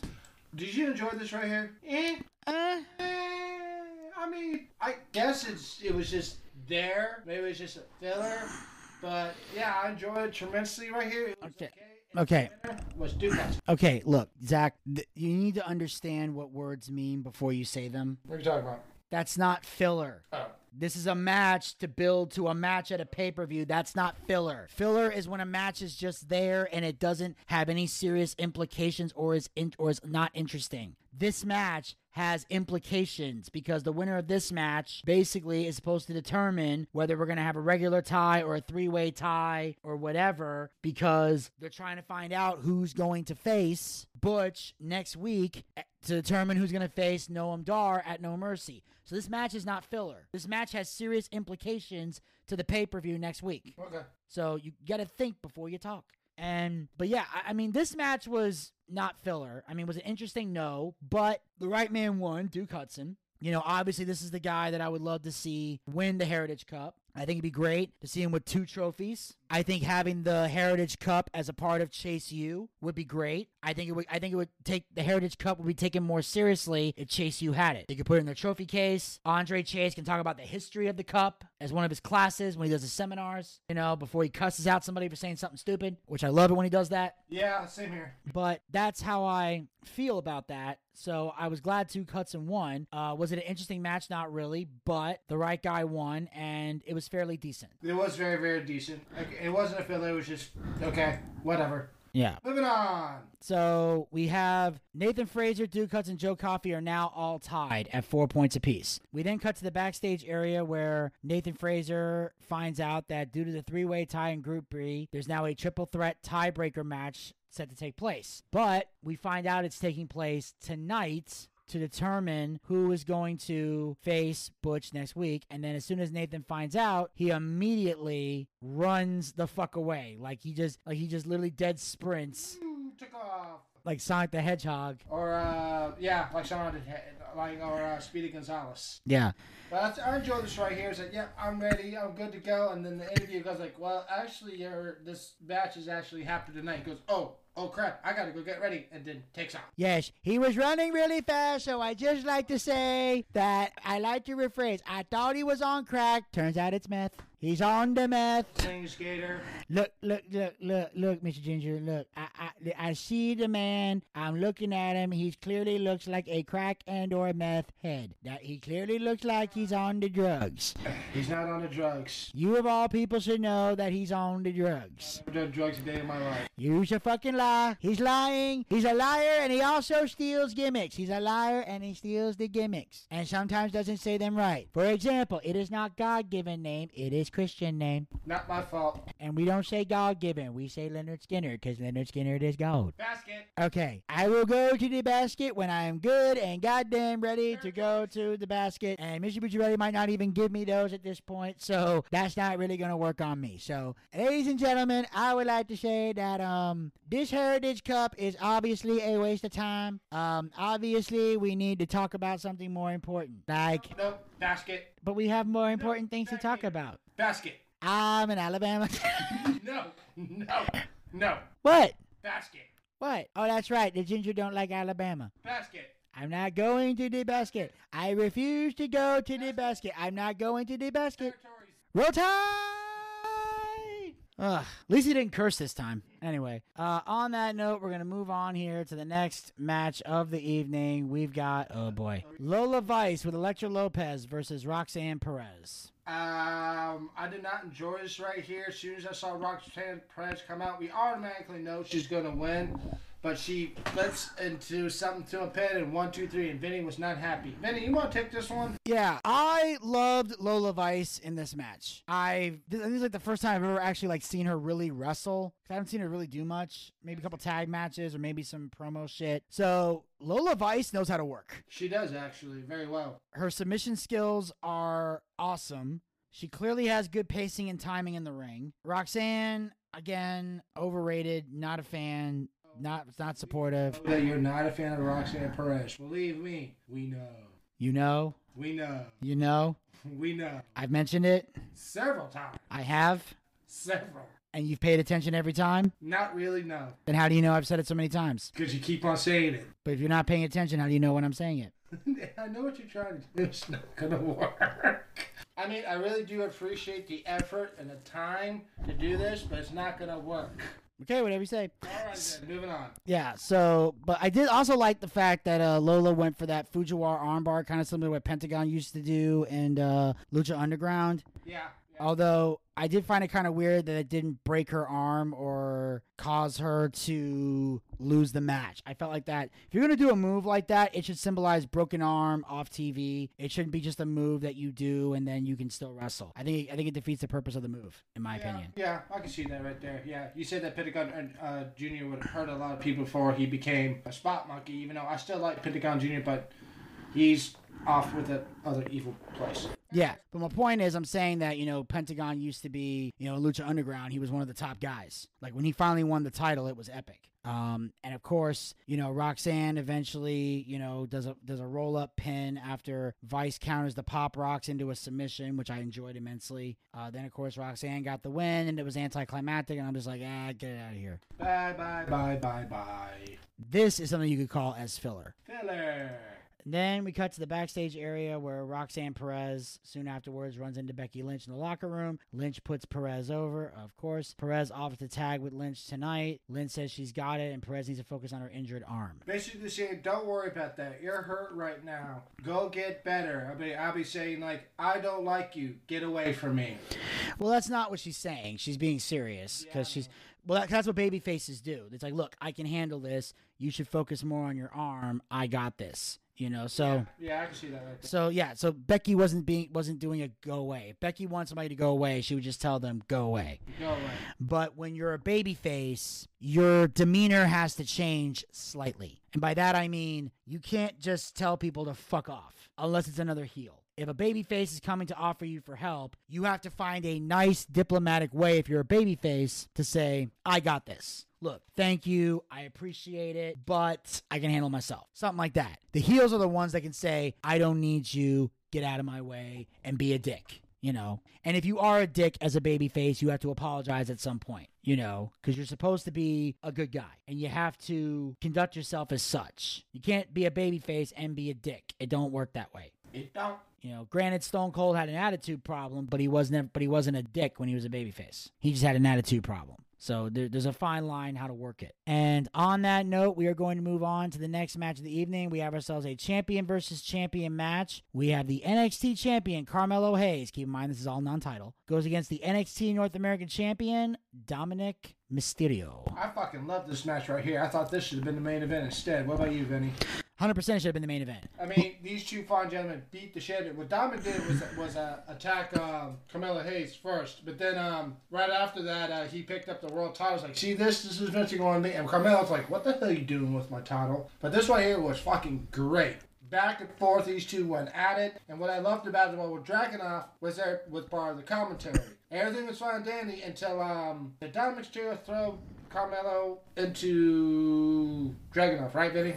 Did you enjoy this right here? Eh. Uh, Eh, I mean, I guess it's it was just there. Maybe it's just a filler. But yeah, I enjoyed it tremendously right here. Okay. okay. Okay. The winner Was okay, look, Zach, th- you need to understand what words mean before you say them. What are you talking about? That's not filler. Oh. This is a match to build to a match at a pay per view. That's not filler. Filler is when a match is just there and it doesn't have any serious implications or is in, or is not interesting. This match has implications because the winner of this match basically is supposed to determine whether we're going to have a regular tie or a three way tie or whatever because they're trying to find out who's going to face Butch next week to determine who's going to face Noam Dar at No Mercy. So this match is not filler. This match has serious implications to the pay per view next week. Okay. So you got to think before you talk. And but yeah, I, I mean this match was not filler. I mean, was it interesting? No, but the right man won, Duke Hudson. You know, obviously this is the guy that I would love to see win the Heritage Cup. I think it'd be great to see him with two trophies. I think having the Heritage Cup as a part of Chase U would be great. I think it would. I think it would take the Heritage Cup would be taken more seriously if Chase U had it. They could put it in their trophy case. Andre Chase can talk about the history of the cup as one of his classes when he does his seminars. You know, before he cusses out somebody for saying something stupid, which I love it when he does that. Yeah, same here. But that's how I feel about that. So I was glad Duke Hudson won. Uh, was it an interesting match? Not really, but the right guy won, and it was fairly decent. It was very, very decent. Like, it wasn't a filler. It was just okay, whatever. Yeah. Moving on. So we have Nathan Fraser, Duke Hudson, and Joe Coffey are now all tied at four points apiece. We then cut to the backstage area where Nathan Fraser finds out that due to the three way tie in Group B, there's now a triple threat tiebreaker match set to take place. But we find out it's taking place tonight to determine who is going to face Butch next week. And then as soon as Nathan finds out, he immediately runs the fuck away. Like he just like he just literally dead sprints Ooh, took off. like Sonic the Hedgehog. Or uh, yeah, like did, like or uh, Speedy Gonzalez. Yeah. But that's, I enjoy this right here. It's like, yeah, I'm ready, I'm good to go. And then the interview goes like, well, actually, your this match is actually happening tonight. He goes, oh, oh crap, I gotta go get ready, and then takes off. Yes, he was running really fast, so I just like to say that I like to rephrase. I thought he was on crack. Turns out it's meth. He's on the meth. Look, look, look, look, look, Mr. Ginger. Look, I, I, I see the man. I'm looking at him. He clearly looks like a crack and or meth head. That he clearly looks like he's on the drugs. He's not on the drugs. You of all people should know that he's on the drugs. I've done drugs a day in my life. You should fucking lie. He's lying. He's a liar, and he also steals gimmicks. He's a liar, and he steals the gimmicks, and sometimes doesn't say them right. For example, it is not God-given name. It is Christian name, Not my fault. and we don't say God-given. We say Leonard Skinner because Leonard Skinner is gold. Basket. Okay, I will go to the basket when I am good and goddamn ready to go to the basket. And Mr. Bucciarelli might not even give me those at this point, so that's not really gonna work on me. So, ladies and gentlemen, I would like to say that um this Heritage Cup is obviously a waste of time. Um, obviously we need to talk about something more important, like, Nope. Basket. But we have more important things to talk about. Basket. I'm in Alabama. No. No. No. what? Basket. What? Oh, that's right. The ginger don't like Alabama. Basket. I'm not going to the basket. I refuse to go to the basket. I'm not going to the basket. Territories. Roll tide! Ugh, at least he didn't curse this time. Anyway, uh, on that note, we're going to move on here to the next match of the evening. We've got, oh boy, Lola Vice with Elektra Lopez versus Roxanne Perez. Um, I did not enjoy this right here. As soon as I saw Roxanne Perez come out, we automatically know she's gonna win. But she flips into something to a pin and one, two, three, and Vinny was not happy. Vinny, you want to take this one? Yeah, I loved Lola Vice in this match. I this is like the first time I've ever actually like seen her really wrestle. I haven't seen her really do much. Maybe a couple tag matches or maybe some promo shit. So Lola Vice knows how to work. She does actually very well. Her submission skills are awesome. She clearly has good pacing and timing in the ring. Roxanne, again, overrated. Not a fan. Not it's not supportive. That you're not a fan of Roxanne Perez. Believe me, we know. You know. We know. You know. We know. I've mentioned it. Several times. I have. Several. And you've paid attention every time. Not really, no. Then how do you know I've said it so many times? Because you keep on saying it. But if you're not paying attention, how do you know when I'm saying it? I know what you're trying to do. It's not gonna work. I mean, I really do appreciate the effort and the time to do this, but it's not gonna work. Okay, whatever you say. All right, then, moving on. Yeah, so, but I did also like the fact that uh, Lola went for that Fujiwara armbar, kind of similar to what Pentagon used to do and uh, Lucha Underground. Yeah. yeah. Although I did find it kind of weird that it didn't break her arm or cause her to lose the match. I felt like that if you're gonna do a move like that, it should symbolize broken arm off TV. It shouldn't be just a move that you do and then you can still wrestle. I think I think it defeats the purpose of the move, in my yeah, opinion. Yeah, I can see that right there. Yeah, you said that Pentagon uh, Junior would hurt a lot of people before he became a spot monkey. Even though I still like Pentagon Junior, but he's off with the other evil place. Yeah, but my point is, I'm saying that you know Pentagon used to be, you know, Lucha Underground. He was one of the top guys. Like when he finally won the title, it was epic. Um, and of course, you know, Roxanne eventually, you know, does a does a roll up pin after Vice counters the Pop Rocks into a submission, which I enjoyed immensely. Uh, then of course Roxanne got the win, and it was anticlimactic, and I'm just like, ah, get it out of here. Bye bye bye bye bye. This is something you could call as filler. Filler. Then we cut to the backstage area where Roxanne Perez soon afterwards runs into Becky Lynch in the locker room. Lynch puts Perez over, of course. Perez offers to tag with Lynch tonight. Lynch says she's got it, and Perez needs to focus on her injured arm. Basically saying, don't worry about that. You're hurt right now. Go get better. I mean, I'll be saying like, I don't like you. Get away from me. Well, that's not what she's saying. She's being serious because she's. Well, that, that's what baby faces do. It's like, look, I can handle this. You should focus more on your arm. I got this. You know, so. Yeah, I can see that right. So yeah, so Becky wasn't being wasn't doing a go away. If Becky wants somebody to go away, she would just tell them go away. Go away. But when you're a baby face, your demeanor has to change slightly. And by that I mean you can't just tell people to fuck off unless it's another heel. If a baby face is coming to offer you for help, you have to find a nice diplomatic way if you're a baby face to say, I got this. Look, thank you. I appreciate it, but I can handle myself. Something like that. The heels are the ones that can say, I don't need you. Get out of my way and be a dick you know. And if you are a dick as a baby face, you have to apologize at some point, you know, because you're supposed to be a good guy and you have to conduct yourself as such. You can't be a baby face and be a dick. It don't work that way. It don't. You know, granted, Stone Cold had an attitude problem, but he wasn't. But he wasn't a dick when he was a babyface. He just had an attitude problem. So there, there's a fine line how to work it. And on that note, we are going to move on to the next match of the evening. We have ourselves a champion versus champion match. We have the NXT champion Carmelo Hayes. Keep in mind this is all non-title. Goes against the NXT North American champion Dominik Mysterio. I fucking love this match right here. I thought this should have been the main event instead. What about you, Vinny? 100% should have been the main event. I mean, these two fine gentlemen beat the shit. What Diamond did was was uh, attack um, Carmelo Hayes first, but then um, right after that, uh, he picked up the world title. He's like, see this? This is Vince going to me. And Carmelo's like, what the hell are you doing with my title? But this right here was fucking great. Back and forth, these two went at it. And what I loved about it while with Dragunov was there was part of the commentary. Everything was fine and dandy until um, the Dominik Mysterio throw Carmelo into Dragunov, right, Vinny?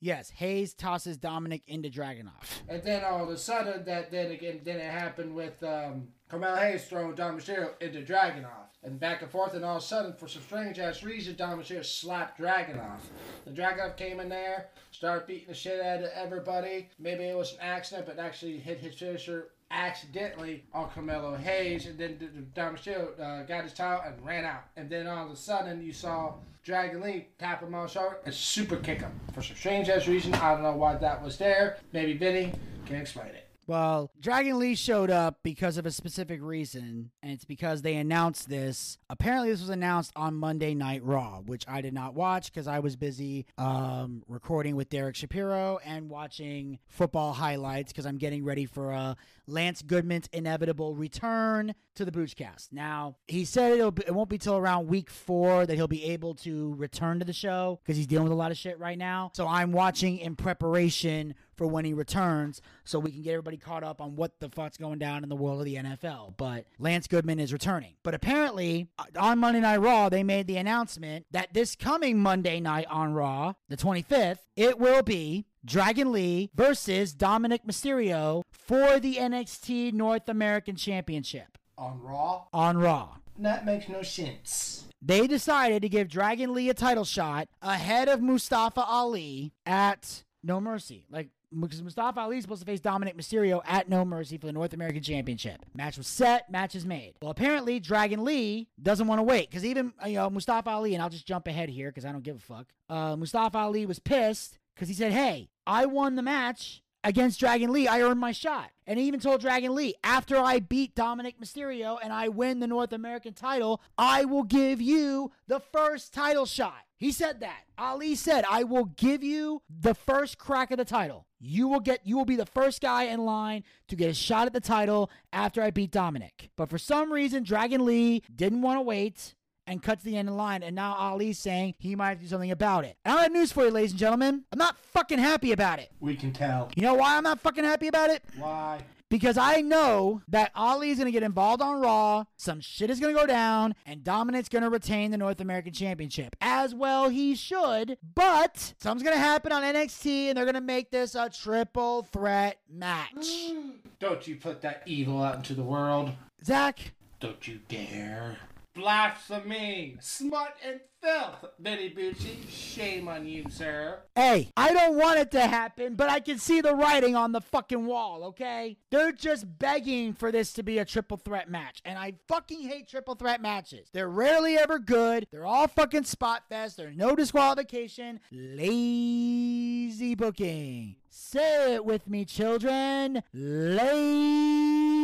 Yes, Hayes tosses Dominik into Dragunov. And then all of a sudden, that then again, then it happened with um, Carmelo Hayes throwing Dom Mysterio into Dragunov. And back and forth, and all of a sudden, for some strange ass reason, Dom Mysterio slapped Dragunov. The Dragunov came in there, started beating the shit out of everybody. Maybe it was an accident, but actually hit his finisher accidentally on Carmelo Hayes, and then Dom Mysterio uh, got his title and ran out. And then all of a sudden, you saw Dragon Lee tap him on the shoulder and super kick him. For some strange ass reason, I don't know why that was there. Maybe Vinny can explain it. Well, Dragon Lee showed up because of a specific reason, and it's because they announced this. Apparently, this was announced on Monday Night Raw, which I did not watch because I was busy um, recording with Derek Shapiro and watching football highlights because I'm getting ready for uh, Lance Goodman's inevitable return to the Boochcast. Now, he said it'll be, it won't be till around week four that he'll be able to return to the show because he's dealing with a lot of shit right now. So I'm watching in preparation for when he returns so we can get everybody caught up on what the fuck's going down in the world of the NFL. But Lance Goodman is returning. But apparently, uh, on Monday Night Raw, they made the announcement that this coming Monday night on Raw, the 25th, it will be Dragon Lee versus Dominik Mysterio for the NXT North American Championship On Raw? on Raw. That makes no sense. They decided to give Dragon Lee a title shot ahead of Mustafa Ali at No Mercy. Like, because Mustafa Ali is supposed to face Dominik Mysterio at No Mercy for the North American Championship. Match was set, match is made. Well, apparently Dragon Lee doesn't want to wait because even uh, you know Mustafa Ali, and I'll just jump ahead here because I don't give a fuck. Uh, Mustafa Ali was pissed because he said, "Hey, I won the match." Against Dragon Lee, I earned my shot. And he even told Dragon Lee, after I beat Dominik Mysterio and I win the North American title, I will give you the first title shot. He said that. Ali said, I will give you the first crack at the title. You will get you will be the first guy in line to get a shot at the title after I beat Dominik. But for some reason, Dragon Lee didn't want to wait and cut to the end of the line, and now Ali's saying he might do something about it. And I have news for you, ladies and gentlemen. I'm not fucking happy about it. We can tell. You know why I'm not fucking happy about it? Why? because I know that Ali is going to get involved on Raw, some shit is going to go down, and Dominik's going to retain the North American Championship. As well, he should, but something's going to happen on NXT, and they're going to make this a triple threat match. Don't you put that evil out into the world. Zach, Don't you dare. Blasphemy, smut, and filth, Benny Bucci. Shame on you, sir. Hey, I don't want it to happen, but I can see the writing on the fucking wall, okay? They're just begging for this to be a triple threat match, and I fucking hate triple threat matches. They're rarely ever good. They're all fucking spot fest. There's no disqualification. Lazy booking. Say it with me, children. Lazy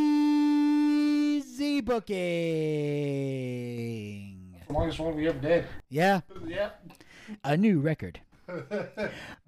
booking. The longest one we ever did. Yeah, Yep. a new record.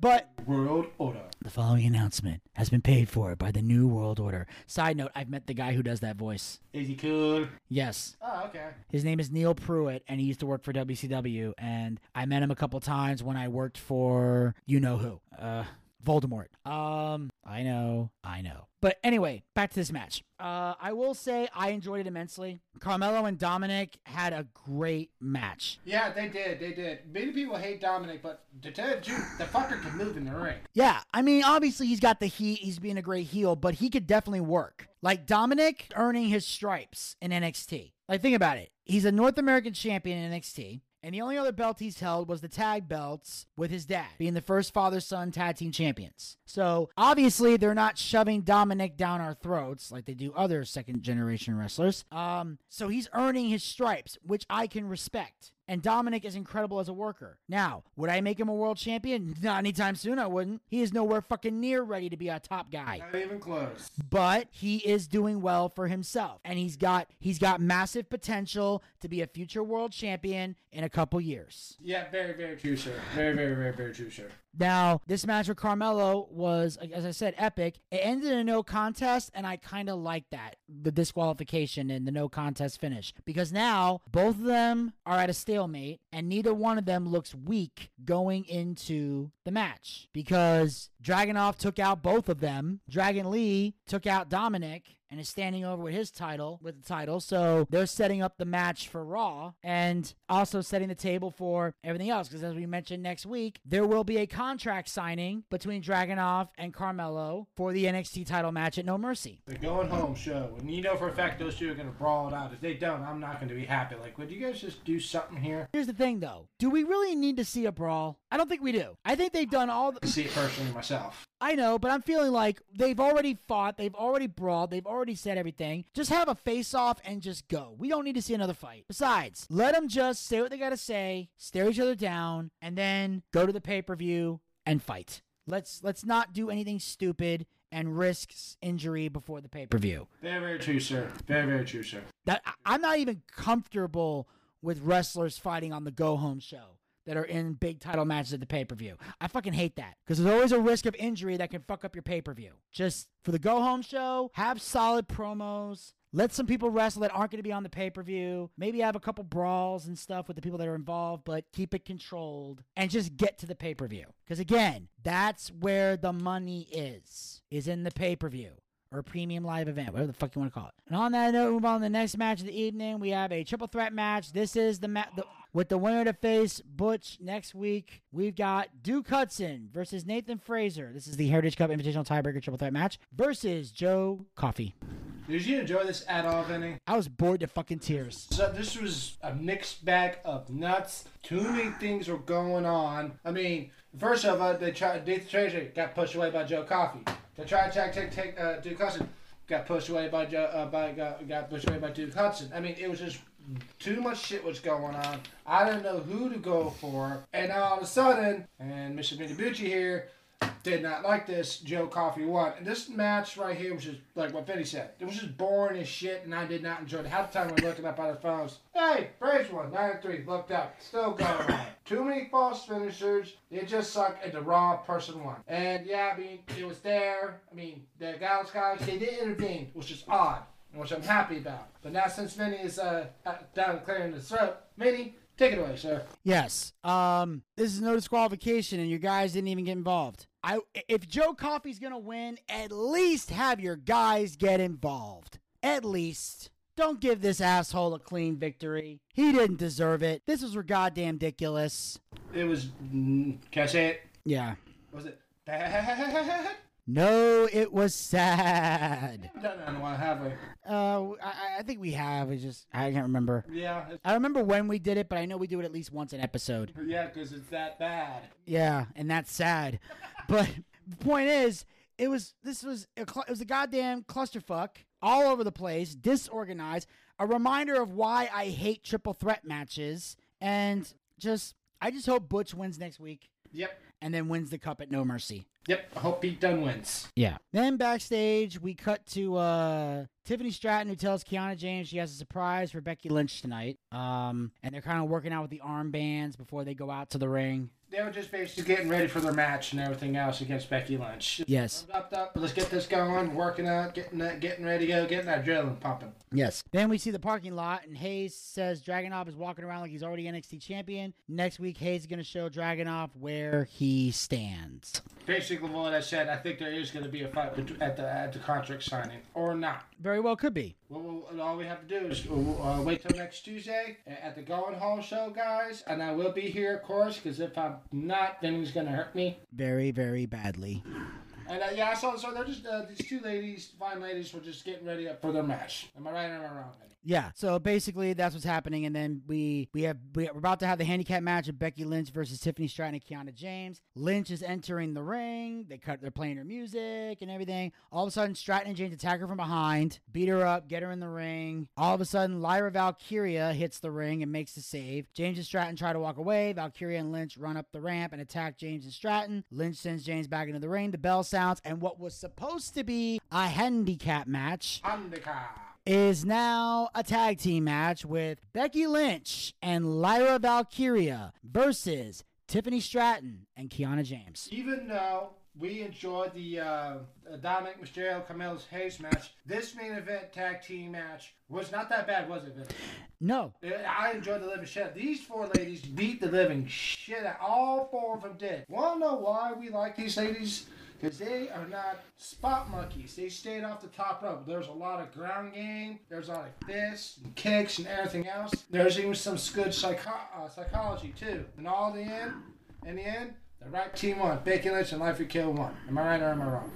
But World Order. The following announcement has been paid for by the New World Order. Side note, I've met the guy who does that voice. Is he cool? Yes. Oh, okay. His name is Neil Pruitt, and he used to work for WCW. And I met him a couple times when I worked for you know who. Uh, Voldemort. Um, I know, I know. But anyway, back to this match. Uh, I will say I enjoyed it immensely. Carmelo and Dominik had a great match. Yeah, they did. They did. Many people hate Dominik, but to tell you the the fucker can move in the ring. Yeah, I mean, obviously he's got the heat. He's being a great heel, but he could definitely work. Like Dominik earning his stripes in NXT. Like, think about it. He's a North American champion in NXT. And the only other belt he's held was the tag belts with his dad, being the first father son tag team champions. So obviously they're not shoving Dominik down our throats like they do other second generation wrestlers. Um, so he's earning his stripes, which I can respect. And Dominik is incredible as a worker. Now, would I make him a world champion? Not anytime soon, I wouldn't. He is nowhere fucking near ready to be a top guy Not even close. but he is doing well for himself and he's got he's got massive potential to be a future world champion in a couple years. Yeah, very, very true, sir. Very, very, very, very true, sir. Now, this match with Carmelo was as I said epic. It ended in a no contest and I kind of like that. The disqualification and the no contest finish because now both of them are at a stalemate and neither one of them looks weak going into the match because Dragunov took out both of them. Dragon Lee took out Dominik and is standing over with his title with the title. So they're setting up the match for Raw and also setting the table for everything else. Because as we mentioned next week, there will be a contract signing between Dragunov and Carmelo for the NXT title match at No Mercy. The going home show. And you know for a fact those two are going to brawl it out. If they don't, I'm not going to be happy. Like, would you guys just do something here? Here's the thing though. Do we really need to see a brawl? I don't think we do. I think they've done all the see it personally myself. I know, but I'm feeling like they've already fought, they've already brawled, they've already said everything. Just have a face off and just go. We don't need to see another fight. Besides, let them just say what they gotta say, stare each other down, and then go to the pay per view and fight. Let's let's not do anything stupid and risks injury before the pay per view. Very, very true, sir. Very, very true, sir. That I'm not even comfortable with wrestlers fighting on the go home show that are in big title matches at the pay per view. I fucking hate that because there's always a risk of injury that can fuck up your pay per view. Just for the go home show, have solid promos. Let some people wrestle that aren't going to be on the pay per view. Maybe have a couple brawls and stuff with the people that are involved, but keep it controlled and just get to the pay per view. Because again, that's where the money is, is in the pay per view or premium live event, whatever the fuck you want to call it. And on that note, move on to the next match of the evening. We have a triple threat match. This is the match with the winner to face Butch next week. We've got Duke Hudson versus Nathan Fraser. This is the Heritage Cup Invitational Tiebreaker triple threat match versus Joe Coffey. Did you enjoy this at all, Vinny? I was bored to fucking tears. So this was a mixed bag of nuts. Too many things were going on. I mean, first of all, they tried. Nathan Fraser got pushed away by Joe Coffey. They tried to take take uh, Duke Hudson. Got pushed away by Uh, by got, got pushed away by Duke Hudson. I mean, it was just too much shit was going on. I didn't know who to go for, and all of a sudden, and Mr. Minibucci here did not like this. Joe Coffey won. And this match right here was just like what Vinny said. It was just boring as shit, and I did not enjoy it. Half the time we we're looking up on our phones. Hey, Fraser one, 9 3. Looked up. Still going on. Too many false finishers. It just sucked, and the raw person won. And yeah, I mean, it was there. I mean, the Gallus guys, they did intervene, which is odd, which I'm happy about. But now since Vinny is uh, down clearing the throat, Vinny, Take it away, sir. Yes. Um, this is no disqualification, and your guys didn't even get involved. I if Joe Coffey's gonna win, at least have your guys get involved. At least. Don't give this asshole a clean victory. He didn't deserve it. This was goddamn ridiculous. It was. mm, Can I say it? Yeah. Was it bad? No, it was sad. Done that in a while, have we? Uh, I, I think we have. It's just I can't remember. Yeah. I remember when we did it, but I know we do it at least once an episode. Yeah, because it's that bad. Yeah, and that's sad. but the point is, it was this was a, cl- it was a goddamn clusterfuck all over the place, disorganized. A reminder of why I hate triple threat matches, and just I just hope Butch wins next week Yep. And then wins the cup at No Mercy. Yep. I hope Pete Dunne wins. Yeah. Then backstage, we cut to uh, Tiffany Stratton, who tells Kiana James she has a surprise for Becky Lynch tonight. Um, and they're kind of working out with the armbands before they go out to the ring. They were just basically getting ready for their match and everything else against Becky Lynch. Yes. Up, up, let's get this going, working out, getting that, getting ready to go, getting that adrenaline pumping. Yes. Then we see the parking lot, and Hayes says Dragunov is walking around like he's already NXT champion. Next week, Hayes is going to show Dragunov where he stands. Basically, what I said, I think there is going to be a fight at the at the contract signing, or not. Very well could be. Well, well, all we have to do is uh, wait till next Tuesday at the Going Hall show, guys. And I will be here, of course, because if I'm not, then he's going to hurt me. Very, very badly. And uh, yeah, so so they're just uh, these two ladies, fine ladies, were just getting ready up for their match. Am I right or am I wrong? Yeah. So basically, that's what's happening, and then we we have we, we're about to have the handicap match of Becky Lynch versus Tiffany Stratton and Kiana James. Lynch is entering the ring. They cut. They're playing her music and everything. All of a sudden, Stratton and James attack her from behind, beat her up, get her in the ring. All of a sudden, Lyra Valkyria hits the ring and makes the save. James and Stratton try to walk away. Valkyria and Lynch run up the ramp and attack James and Stratton. Lynch sends James back into the ring. The bell sounds, and what was supposed to be a handicap match Handicap. Is now a tag team match with Becky Lynch and Lyra Valkyria versus Tiffany Stratton and Kiana James. Even though we enjoyed the uh, Dominik Mysterio Carmelo's Hayes match, this main event tag team match was not that bad, was it? Vince? No, I enjoyed the living shit. These four ladies beat the living shit out. All four of them did. Wanna know why we like these ladies? Because they are not spot monkeys. They stayed off the top rope. There's a lot of ground game. There's a lot of fists and kicks and everything else. There's even some good psycho- uh, psychology too. And all the end, in the end, the right team won. Becky Lynch and Life Kill won. Am I right or am I wrong?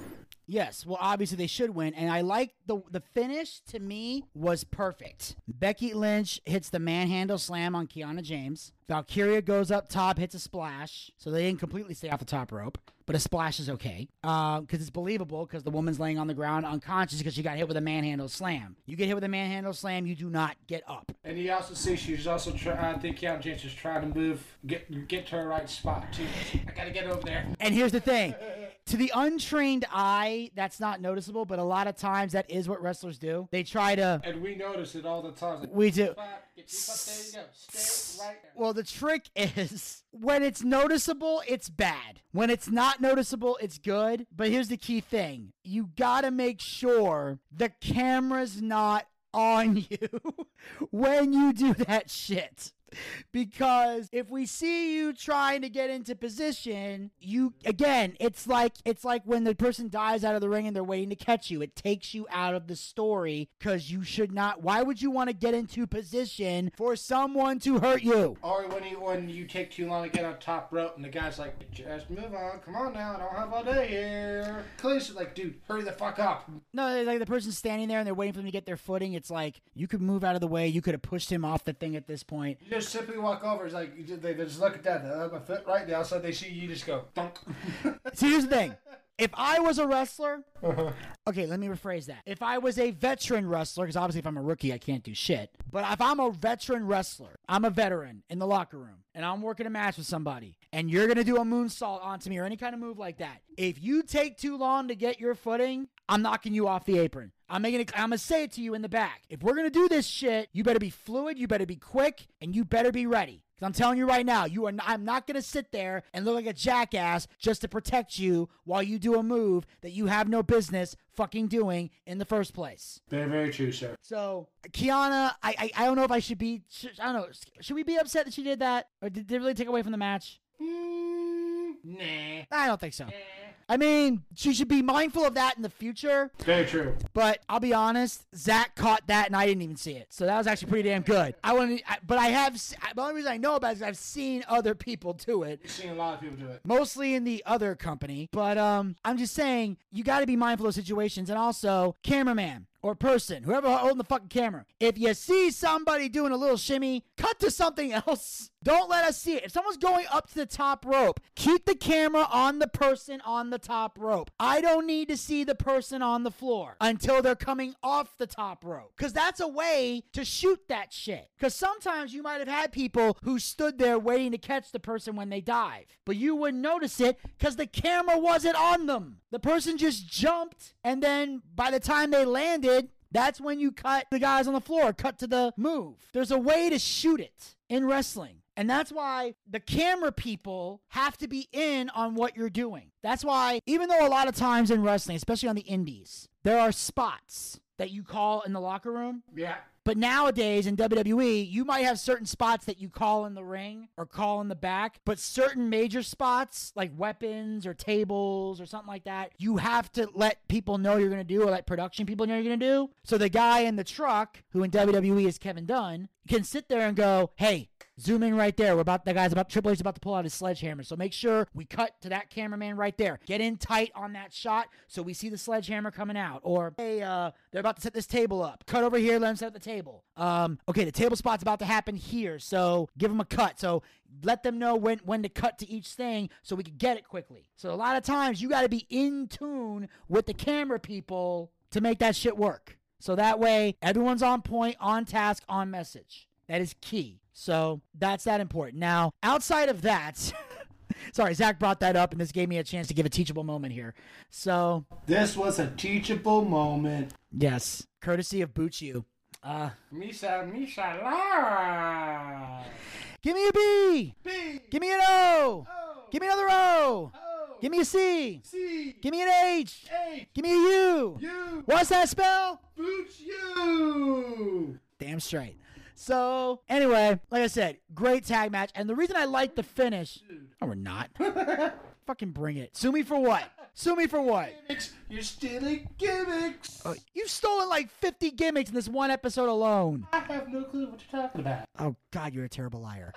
Yes, well, obviously they should win, and I like the the finish. To me, was perfect. Becky Lynch hits the manhandle slam on Kiana James. Valkyria goes up top, hits a splash, so they didn't completely stay off the top rope, but a splash is okay uh, because it's believable because the woman's laying on the ground unconscious because she got hit with a manhandle slam. You get hit with a manhandle slam, you do not get up. And you also see she's also trying. I think Kiana James is trying to move, get get to her right spot too. I gotta get over there. And here's the thing. To the untrained eye, that's not noticeable, but a lot of times that is what wrestlers do. They try to. And we notice it all the time. Like, We do. spot, get your butt, there you go. Stay right. Well, the trick is when it's noticeable, it's bad. When it's not noticeable, it's good. But here's the key thing you gotta make sure the camera's not on you when you do that shit. Because if we see you trying to get into position, you again, it's like it's like when the person dies out of the ring and they're waiting to catch you. It takes you out of the story because you should not. Why would you want to get into position for someone to hurt you? Or when you when you take too long to get on top rope and the guy's like, just move on, come on now, I don't have all day here. Clearly, like, dude, hurry the fuck up. No, like the person's standing there and they're waiting for them to get their footing. It's like you could move out of the way. You could have pushed him off the thing at this point. You just simply walk over. It's like you just, they just look at that. They have my foot right there. Outside, they see you just go dunk. See, here's the thing. If I was a wrestler, uh-huh. okay, let me rephrase that. If I was a veteran wrestler, because obviously if I'm a rookie, I can't do shit. But if I'm a veteran wrestler, I'm a veteran in the locker room, and I'm working a match with somebody, and you're gonna do a moonsault onto me or any kind of move like that. If you take too long to get your footing, I'm knocking you off the apron. I'm making it. I'm gonna say it to you in the back. If we're gonna do this shit, you better be fluid. You better be quick, and you better be ready. Because I'm telling you right now, you are. Not, I'm not gonna sit there and look like a jackass just to protect you while you do a move that you have no business fucking doing in the first place. Very, very true, sir. So Kiana, I, I, I don't know if I should be. Should, I don't know. Should we be upset that she did that, or did, did it really take away from the match? Mm, nah. I don't think so. I mean, she should be mindful of that in the future. Very true. But I'll be honest, Zach caught that and I didn't even see it. So that was actually pretty damn good. I want to, but I have. The only reason I know about it is I've seen other people do it. You've seen a lot of people do it. Mostly in the other company, but um, I'm just saying you got to be mindful of situations, and also cameraman or person, whoever holding the fucking camera. If you see somebody doing a little shimmy, cut to something else. Don't let us see it. If someone's going up to the top rope, keep the camera on the person on the top rope. I don't need to see the person on the floor until they're coming off the top rope. Because that's a way to shoot that shit. Because sometimes you might have had people who stood there waiting to catch the person when they dive, but you wouldn't notice it because the camera wasn't on them. The person just jumped, and then by the time they landed, that's when you cut the guys on the floor, cut to the move. There's a way to shoot it in wrestling. And that's why the camera people have to be in on what you're doing. That's why, even though a lot of times in wrestling, especially on the indies, there are spots that you call in the locker room. Yeah. But nowadays in WWE, you might have certain spots that you call in the ring or call in the back, but certain major spots like weapons or tables or something like that, you have to let people know you're going to do or let production people know you're going to do. So the guy in the truck, who in WWE is Kevin Dunn, can sit there and go, "Hey, zoom in right there. We're about the guy's about Triple H is about to pull out his sledgehammer. So make sure we cut to that cameraman right there. Get in tight on that shot so we see the sledgehammer coming out. Or hey, uh, they're about to set this table up. Cut over here. Let them set up the table. Um, okay, the table spot's about to happen here. So give them a cut. So let them know when when to cut to each thing so we can get it quickly. So a lot of times you got to be in tune with the camera people to make that shit work. So that way everyone's on point, on task, on message. That is key. So that's that important. Now, outside of that, sorry, Zach brought that up and this gave me a chance to give a teachable moment here. So, This was a teachable moment. yes, courtesy of Buchu. Uh, Misa, Misa, Lara. give me a B. B. Give me an O. O. Give me another O. O. Give me a C. C. Give me an H. H. Give me a U. U. What's that spell? Boots you. Damn straight. So, anyway, like I said, great tag match. And the reason I like the finish, oh, we're not. Fucking bring it. Sue me for what? Sue me for what? Gimmicks. You're stealing gimmicks. Oh, you've stolen like 50 gimmicks in this one episode alone. I have no clue what you're talking about. Oh, God, you're a terrible liar.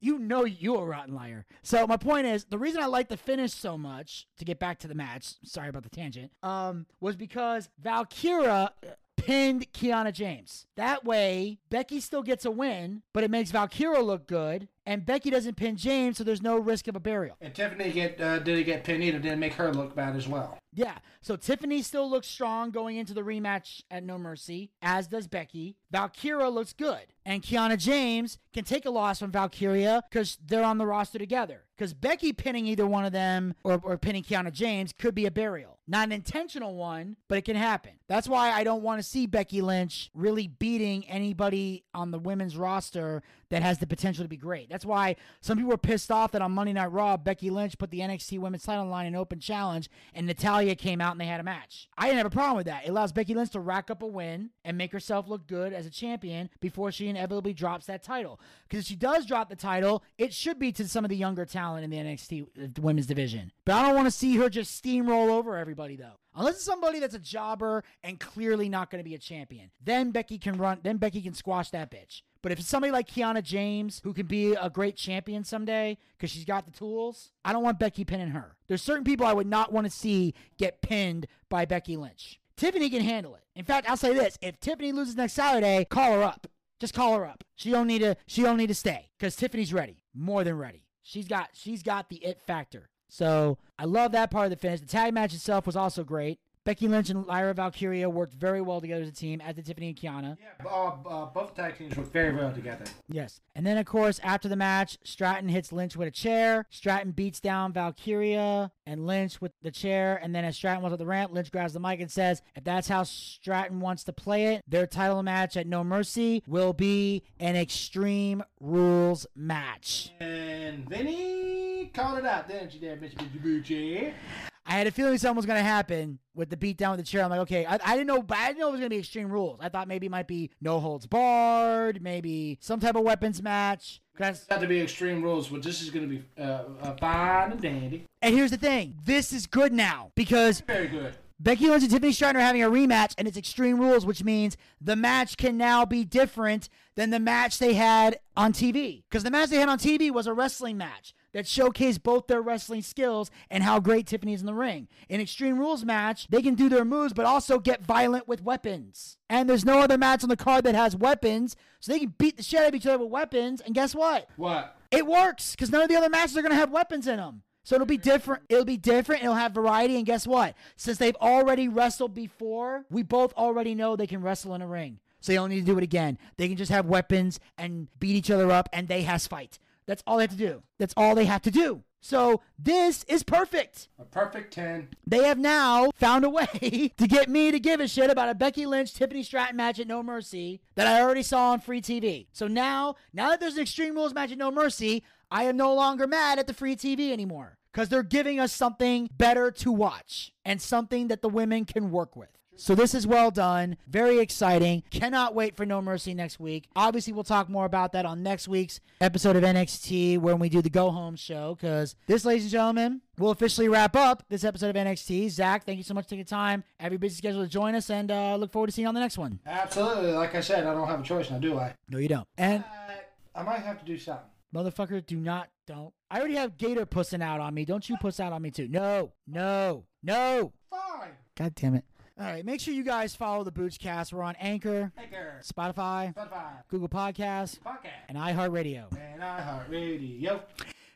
You know you're a rotten liar. So my point is, the reason I like the finish so much, to get back to the match, sorry about the tangent, um, was because Valkyria pinned Kiana James. That way, Becky still gets a win, but it makes Valkyria look good, and Becky doesn't pin James, so there's no risk of a burial. And Tiffany get uh, didn't get pinned either. Didn't make her look bad as well. Yeah. So Tiffany still looks strong going into the rematch at No Mercy, as does Becky. Valkyria looks good. And Kiana James can take a loss from Valkyria because they're on the roster together. Because Becky pinning either one of them or, or pinning Kiana James could be a burial. Not an intentional one, but it can happen. That's why I don't want to see Becky Lynch really beating anybody on the women's roster that has the potential to be great. That's why some people were pissed off that on Monday Night Raw, Becky Lynch put the NXT Women's title line in open challenge and Natalya came out and they had a match. I didn't have a problem with that. It allows Becky Lynch to rack up a win and make herself look good as a champion before she inevitably drops that title. Because if she does drop the title, it should be to some of the younger talent in the NXT uh, Women's division. But I don't want to see her just steamroll over everybody though. Unless it's somebody that's a jobber and clearly not going to be a champion, then Becky can run. Then Becky can squash that bitch. But if it's somebody like Kiana James who can be a great champion someday because she's got the tools, I don't want Becky pinning her. There's certain people I would not want to see get pinned by Becky Lynch. Tiffany can handle it. In fact, I'll say this: if Tiffany loses next Saturday, call her up. Just call her up. She don't need to. She don't need to stay because Tiffany's ready, more than ready. She's got. She's got the it factor. So I love that part of the finish. The tag match itself was also great. Becky Lynch and Lyra Valkyria worked very well together as a team, as did Tiffany and Kiana. Yeah, uh, uh, both tag teams worked very well together. Yes. And then, of course, after the match, Stratton hits Lynch with a chair. Stratton beats down Valkyria and Lynch with the chair. And then, as Stratton was at the ramp, Lynch grabs the mic and says, If that's how Stratton wants to play it, their title match at No Mercy will be an Extreme Rules match. And Vinny called it out, didn't you, there, Mr. Bucci? I had a feeling something was going to happen with the beatdown with the chair. I'm like, okay, I, I didn't know, but I didn't know it was going to be Extreme Rules. I thought maybe it might be no holds barred, maybe some type of weapons match. It's not to be extreme rules, but this is going to be uh, uh, fine and dandy. And here's the thing this is good now because Very good. Becky Lynch and Tiffany Stratton are having a rematch, and it's Extreme Rules, which means the match can now be different than the match they had on TV. Because the match they had on TV was a wrestling match that showcase both their wrestling skills and how great Tiffany is in the ring. In Extreme Rules match, they can do their moves, but also get violent with weapons. And there's no other match on the card that has weapons, so they can beat the shit out of each other with weapons. And guess what? What? It works because none of the other matches are going to have weapons in them. So it'll be different. It'll be different. It'll have variety. And guess what? Since they've already wrestled before, we both already know they can wrestle in a ring. So they don't need to do it again. They can just have weapons and beat each other up, and they has fight. That's all they have to do. That's all they have to do. So this is perfect. A perfect 10. They have now found a way to get me to give a shit about a Becky Lynch Tiffany Stratton match at No Mercy that I already saw on free TV. So now, now that there's an Extreme Rules match at No Mercy, I am no longer mad at the free TV anymore because they're giving us something better to watch and something that the women can work with. So this is well done. Very exciting. Cannot wait for No Mercy next week. Obviously, we'll talk more about that on next week's episode of NXT when we do the Go Home show. Because this, ladies and gentlemen, will officially wrap up this episode of NXT. Zach, thank you so much for taking time. Every busy schedule to join us, and uh, look forward to seeing you on the next one. Absolutely. Like I said, I don't have a choice now, do I? No, you don't. And Uh, I might have to do something. motherfucker, do not, don't. I already have Gator pussing out on me. Don't you puss out on me too? No, no, no. Fine. God damn it. All right, make sure you guys follow the Boochcast. We're on Anchor, Anchor. Spotify, Spotify. Google Podcasts, Podcast. and iHeartRadio. And iHeartRadio.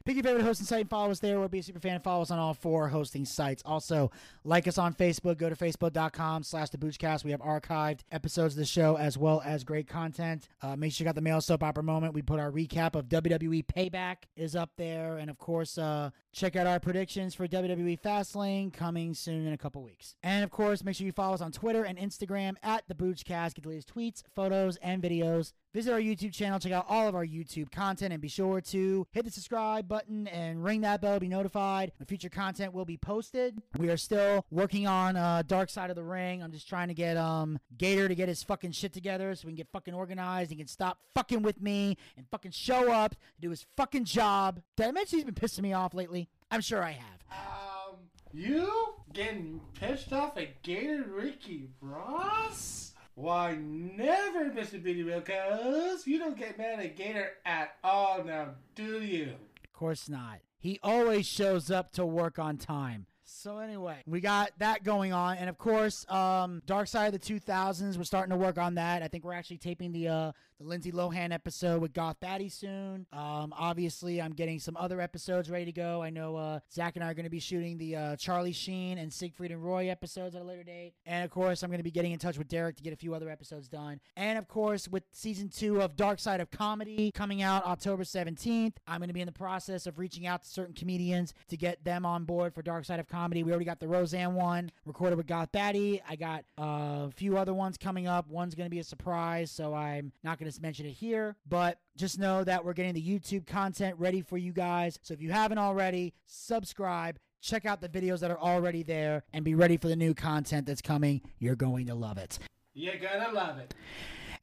Pick your favorite hosting site and follow us there. We'll be a super fan. Follow us on all four hosting sites. Also, like us on Facebook. Go to facebook.com slash the. We have archived episodes of the show as well as great content. Uh, make sure you got the male soap opera moment. We put our recap of WWE Payback is up there. And of course, uh, check out our predictions for WWE Fastlane coming soon in a couple weeks. And of course, make sure you follow us on Twitter and Instagram at the. Get the latest tweets, photos, and videos. Visit our YouTube channel, check out all of our YouTube content, and be sure to hit the subscribe button and ring that bell to be notified when future content will be posted. We are still working on uh, Dark Side of the Ring. I'm just trying to get um Gator to get his fucking shit together so we can get fucking organized. He can stop fucking with me and fucking show up, and do his fucking job. Did I mention he's been pissing me off lately? I'm sure I have. Um, you getting pissed off at Gator Ricky Ross? Why, never, Mr. Beatty Wilkos. You don't get mad at Gator at all now, do you? Of course not. He always shows up to work on time. So anyway, we got that going on, and of course, um, Dark Side of the 2000s. We're starting to work on that. I think we're actually taping the uh, the Lindsay Lohan episode with Goth Batty soon. Um, obviously, I'm getting some other episodes ready to go. I know uh, Zach and I are going to be shooting the uh, Charlie Sheen and Siegfried and Roy episodes at a later date, and of course, I'm going to be getting in touch with Derek to get a few other episodes done. And of course, with season two of Dark Side of Comedy coming out October 17th, I'm going to be in the process of reaching out to certain comedians to get them on board for Dark Side of Comedy. We already got the Roseanne one recorded with Goth Batty. I got uh, a few other ones coming up. One's going to be a surprise, so I'm not going to mention it here. But just know that we're getting the YouTube content ready for you guys. So if you haven't already, subscribe. Check out the videos that are already there and be ready for the new content that's coming. You're going to love it. You're gonna love it.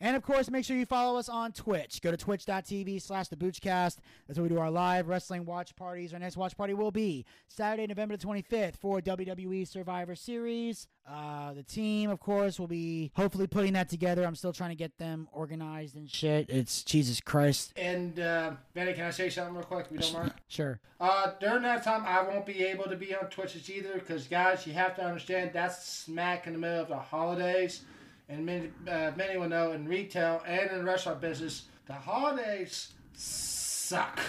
And of course, make sure you follow us on Twitch. Go to twitch.tv slash the Boochcast. That's where we do our live wrestling watch parties. Our next watch party will be Saturday, November the 25th for WWE Survivor Series. Uh, the team, of course, will be hopefully putting that together. I'm still trying to get them organized and shit. It's Jesus Christ. And, uh, Vinny, can I say something real quick if you don't mind? Sure. Uh, during that time, I won't be able to be on Twitches either because, guys, you have to understand that's smack in the middle of the holidays. And many, uh, many will know in retail and in restaurant business, the holidays suck.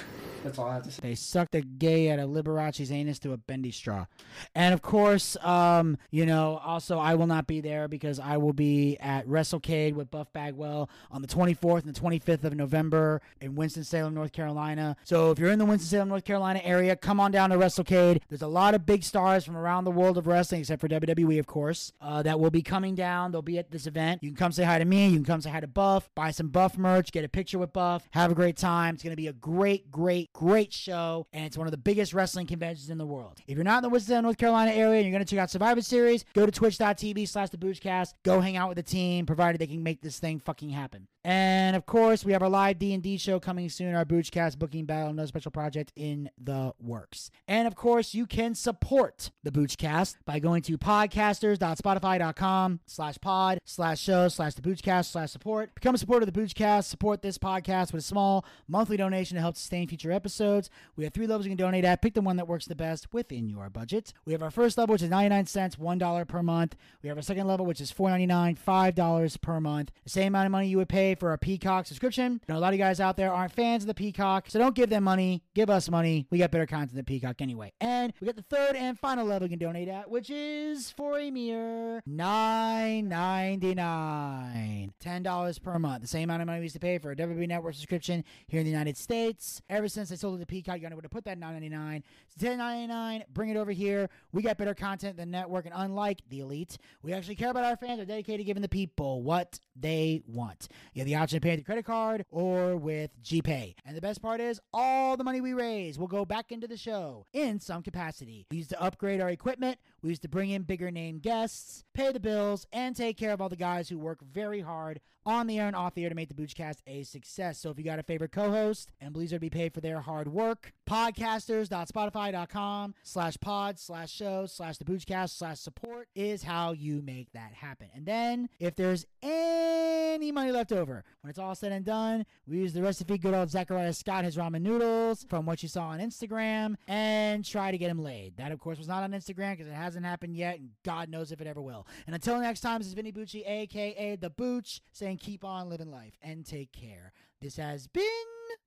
That's all I have to say. They suck the gay out of Liberace's anus to a bendy straw. And of course, um, you know, also I will not be there because I will be at WrestleCade with Buff Bagwell on the 24th and the 25th of November in Winston-Salem, North Carolina. So if you're in the Winston-Salem, North Carolina area, come on down to WrestleCade. There's a lot of big stars from around the world of wrestling, except for WWE, of course, uh, that will be coming down. They'll be at this event. You can come say hi to me. You can come say hi to Buff, buy some Buff merch, get a picture with Buff, have a great time. It's going to be a great, great, great great show, and it's one of the biggest wrestling conventions in the world. If you're not in the Winston, North Carolina area and you're going to check out Survivor Series, go to twitch.tv slash the. Go hang out with the team, provided they can make this thing fucking happen. And of course, we have our live D&D show coming soon, our Boochcast booking battle, another special project in the works. And of course, you can support the Boochcast by going to podcasters.spotify.com slash pod slash show slash the Boochcast slash support. Become a supporter of the Boochcast. Support this podcast with a small monthly donation to help sustain future episodes. We have three levels you can donate at. Pick the one that works the best within your budget. We have our first level, which is 99 cents, $1 per month. We have our second level, which is $4.99, $5 per month. The same amount of money you would pay for a Peacock subscription. You know, a lot of you guys out there aren't fans of the Peacock, so don't give them money. Give us money. We got better content than Peacock anyway. And we got the third and final level you can donate at, which is for a mere $9.99. $10 per month. The same amount of money we used to pay for a WWE Network subscription here in the United States. Ever since I sold it to Peacock, you're going to put that $9.99. It's $10.99. Bring it over here. We got better content than network, and unlike the elite, we actually care about our fans. We're dedicated to giving the people what they want. You have the option to pay with your credit card or with GPay. And the best part is, all the money we raise will go back into the show in some capacity. We use to upgrade our equipment. We used to bring in bigger name guests, pay the bills, and take care of all the guys who work very hard on the air and off the air to make the Boochcast a success. So if you got a favorite co-host and believes they'll be paid for their hard work, podcasters.spotify.com slash pod slash show slash the Boochcast slash support is how you make that happen. And then if there's any money left over, when it's all said and done, we use the recipe good old Zachariah Scott, his ramen noodles from what you saw on Instagram, and try to get him laid. That, of course, was not on Instagram because it hasn't happened yet, and God knows if it ever will. And until next time, this is Vinny Bucci, aka The Booch, saying keep on living life and take care. This has been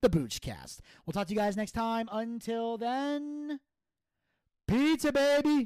The Boochcast. We'll talk to you guys next time. Until then, pizza, baby!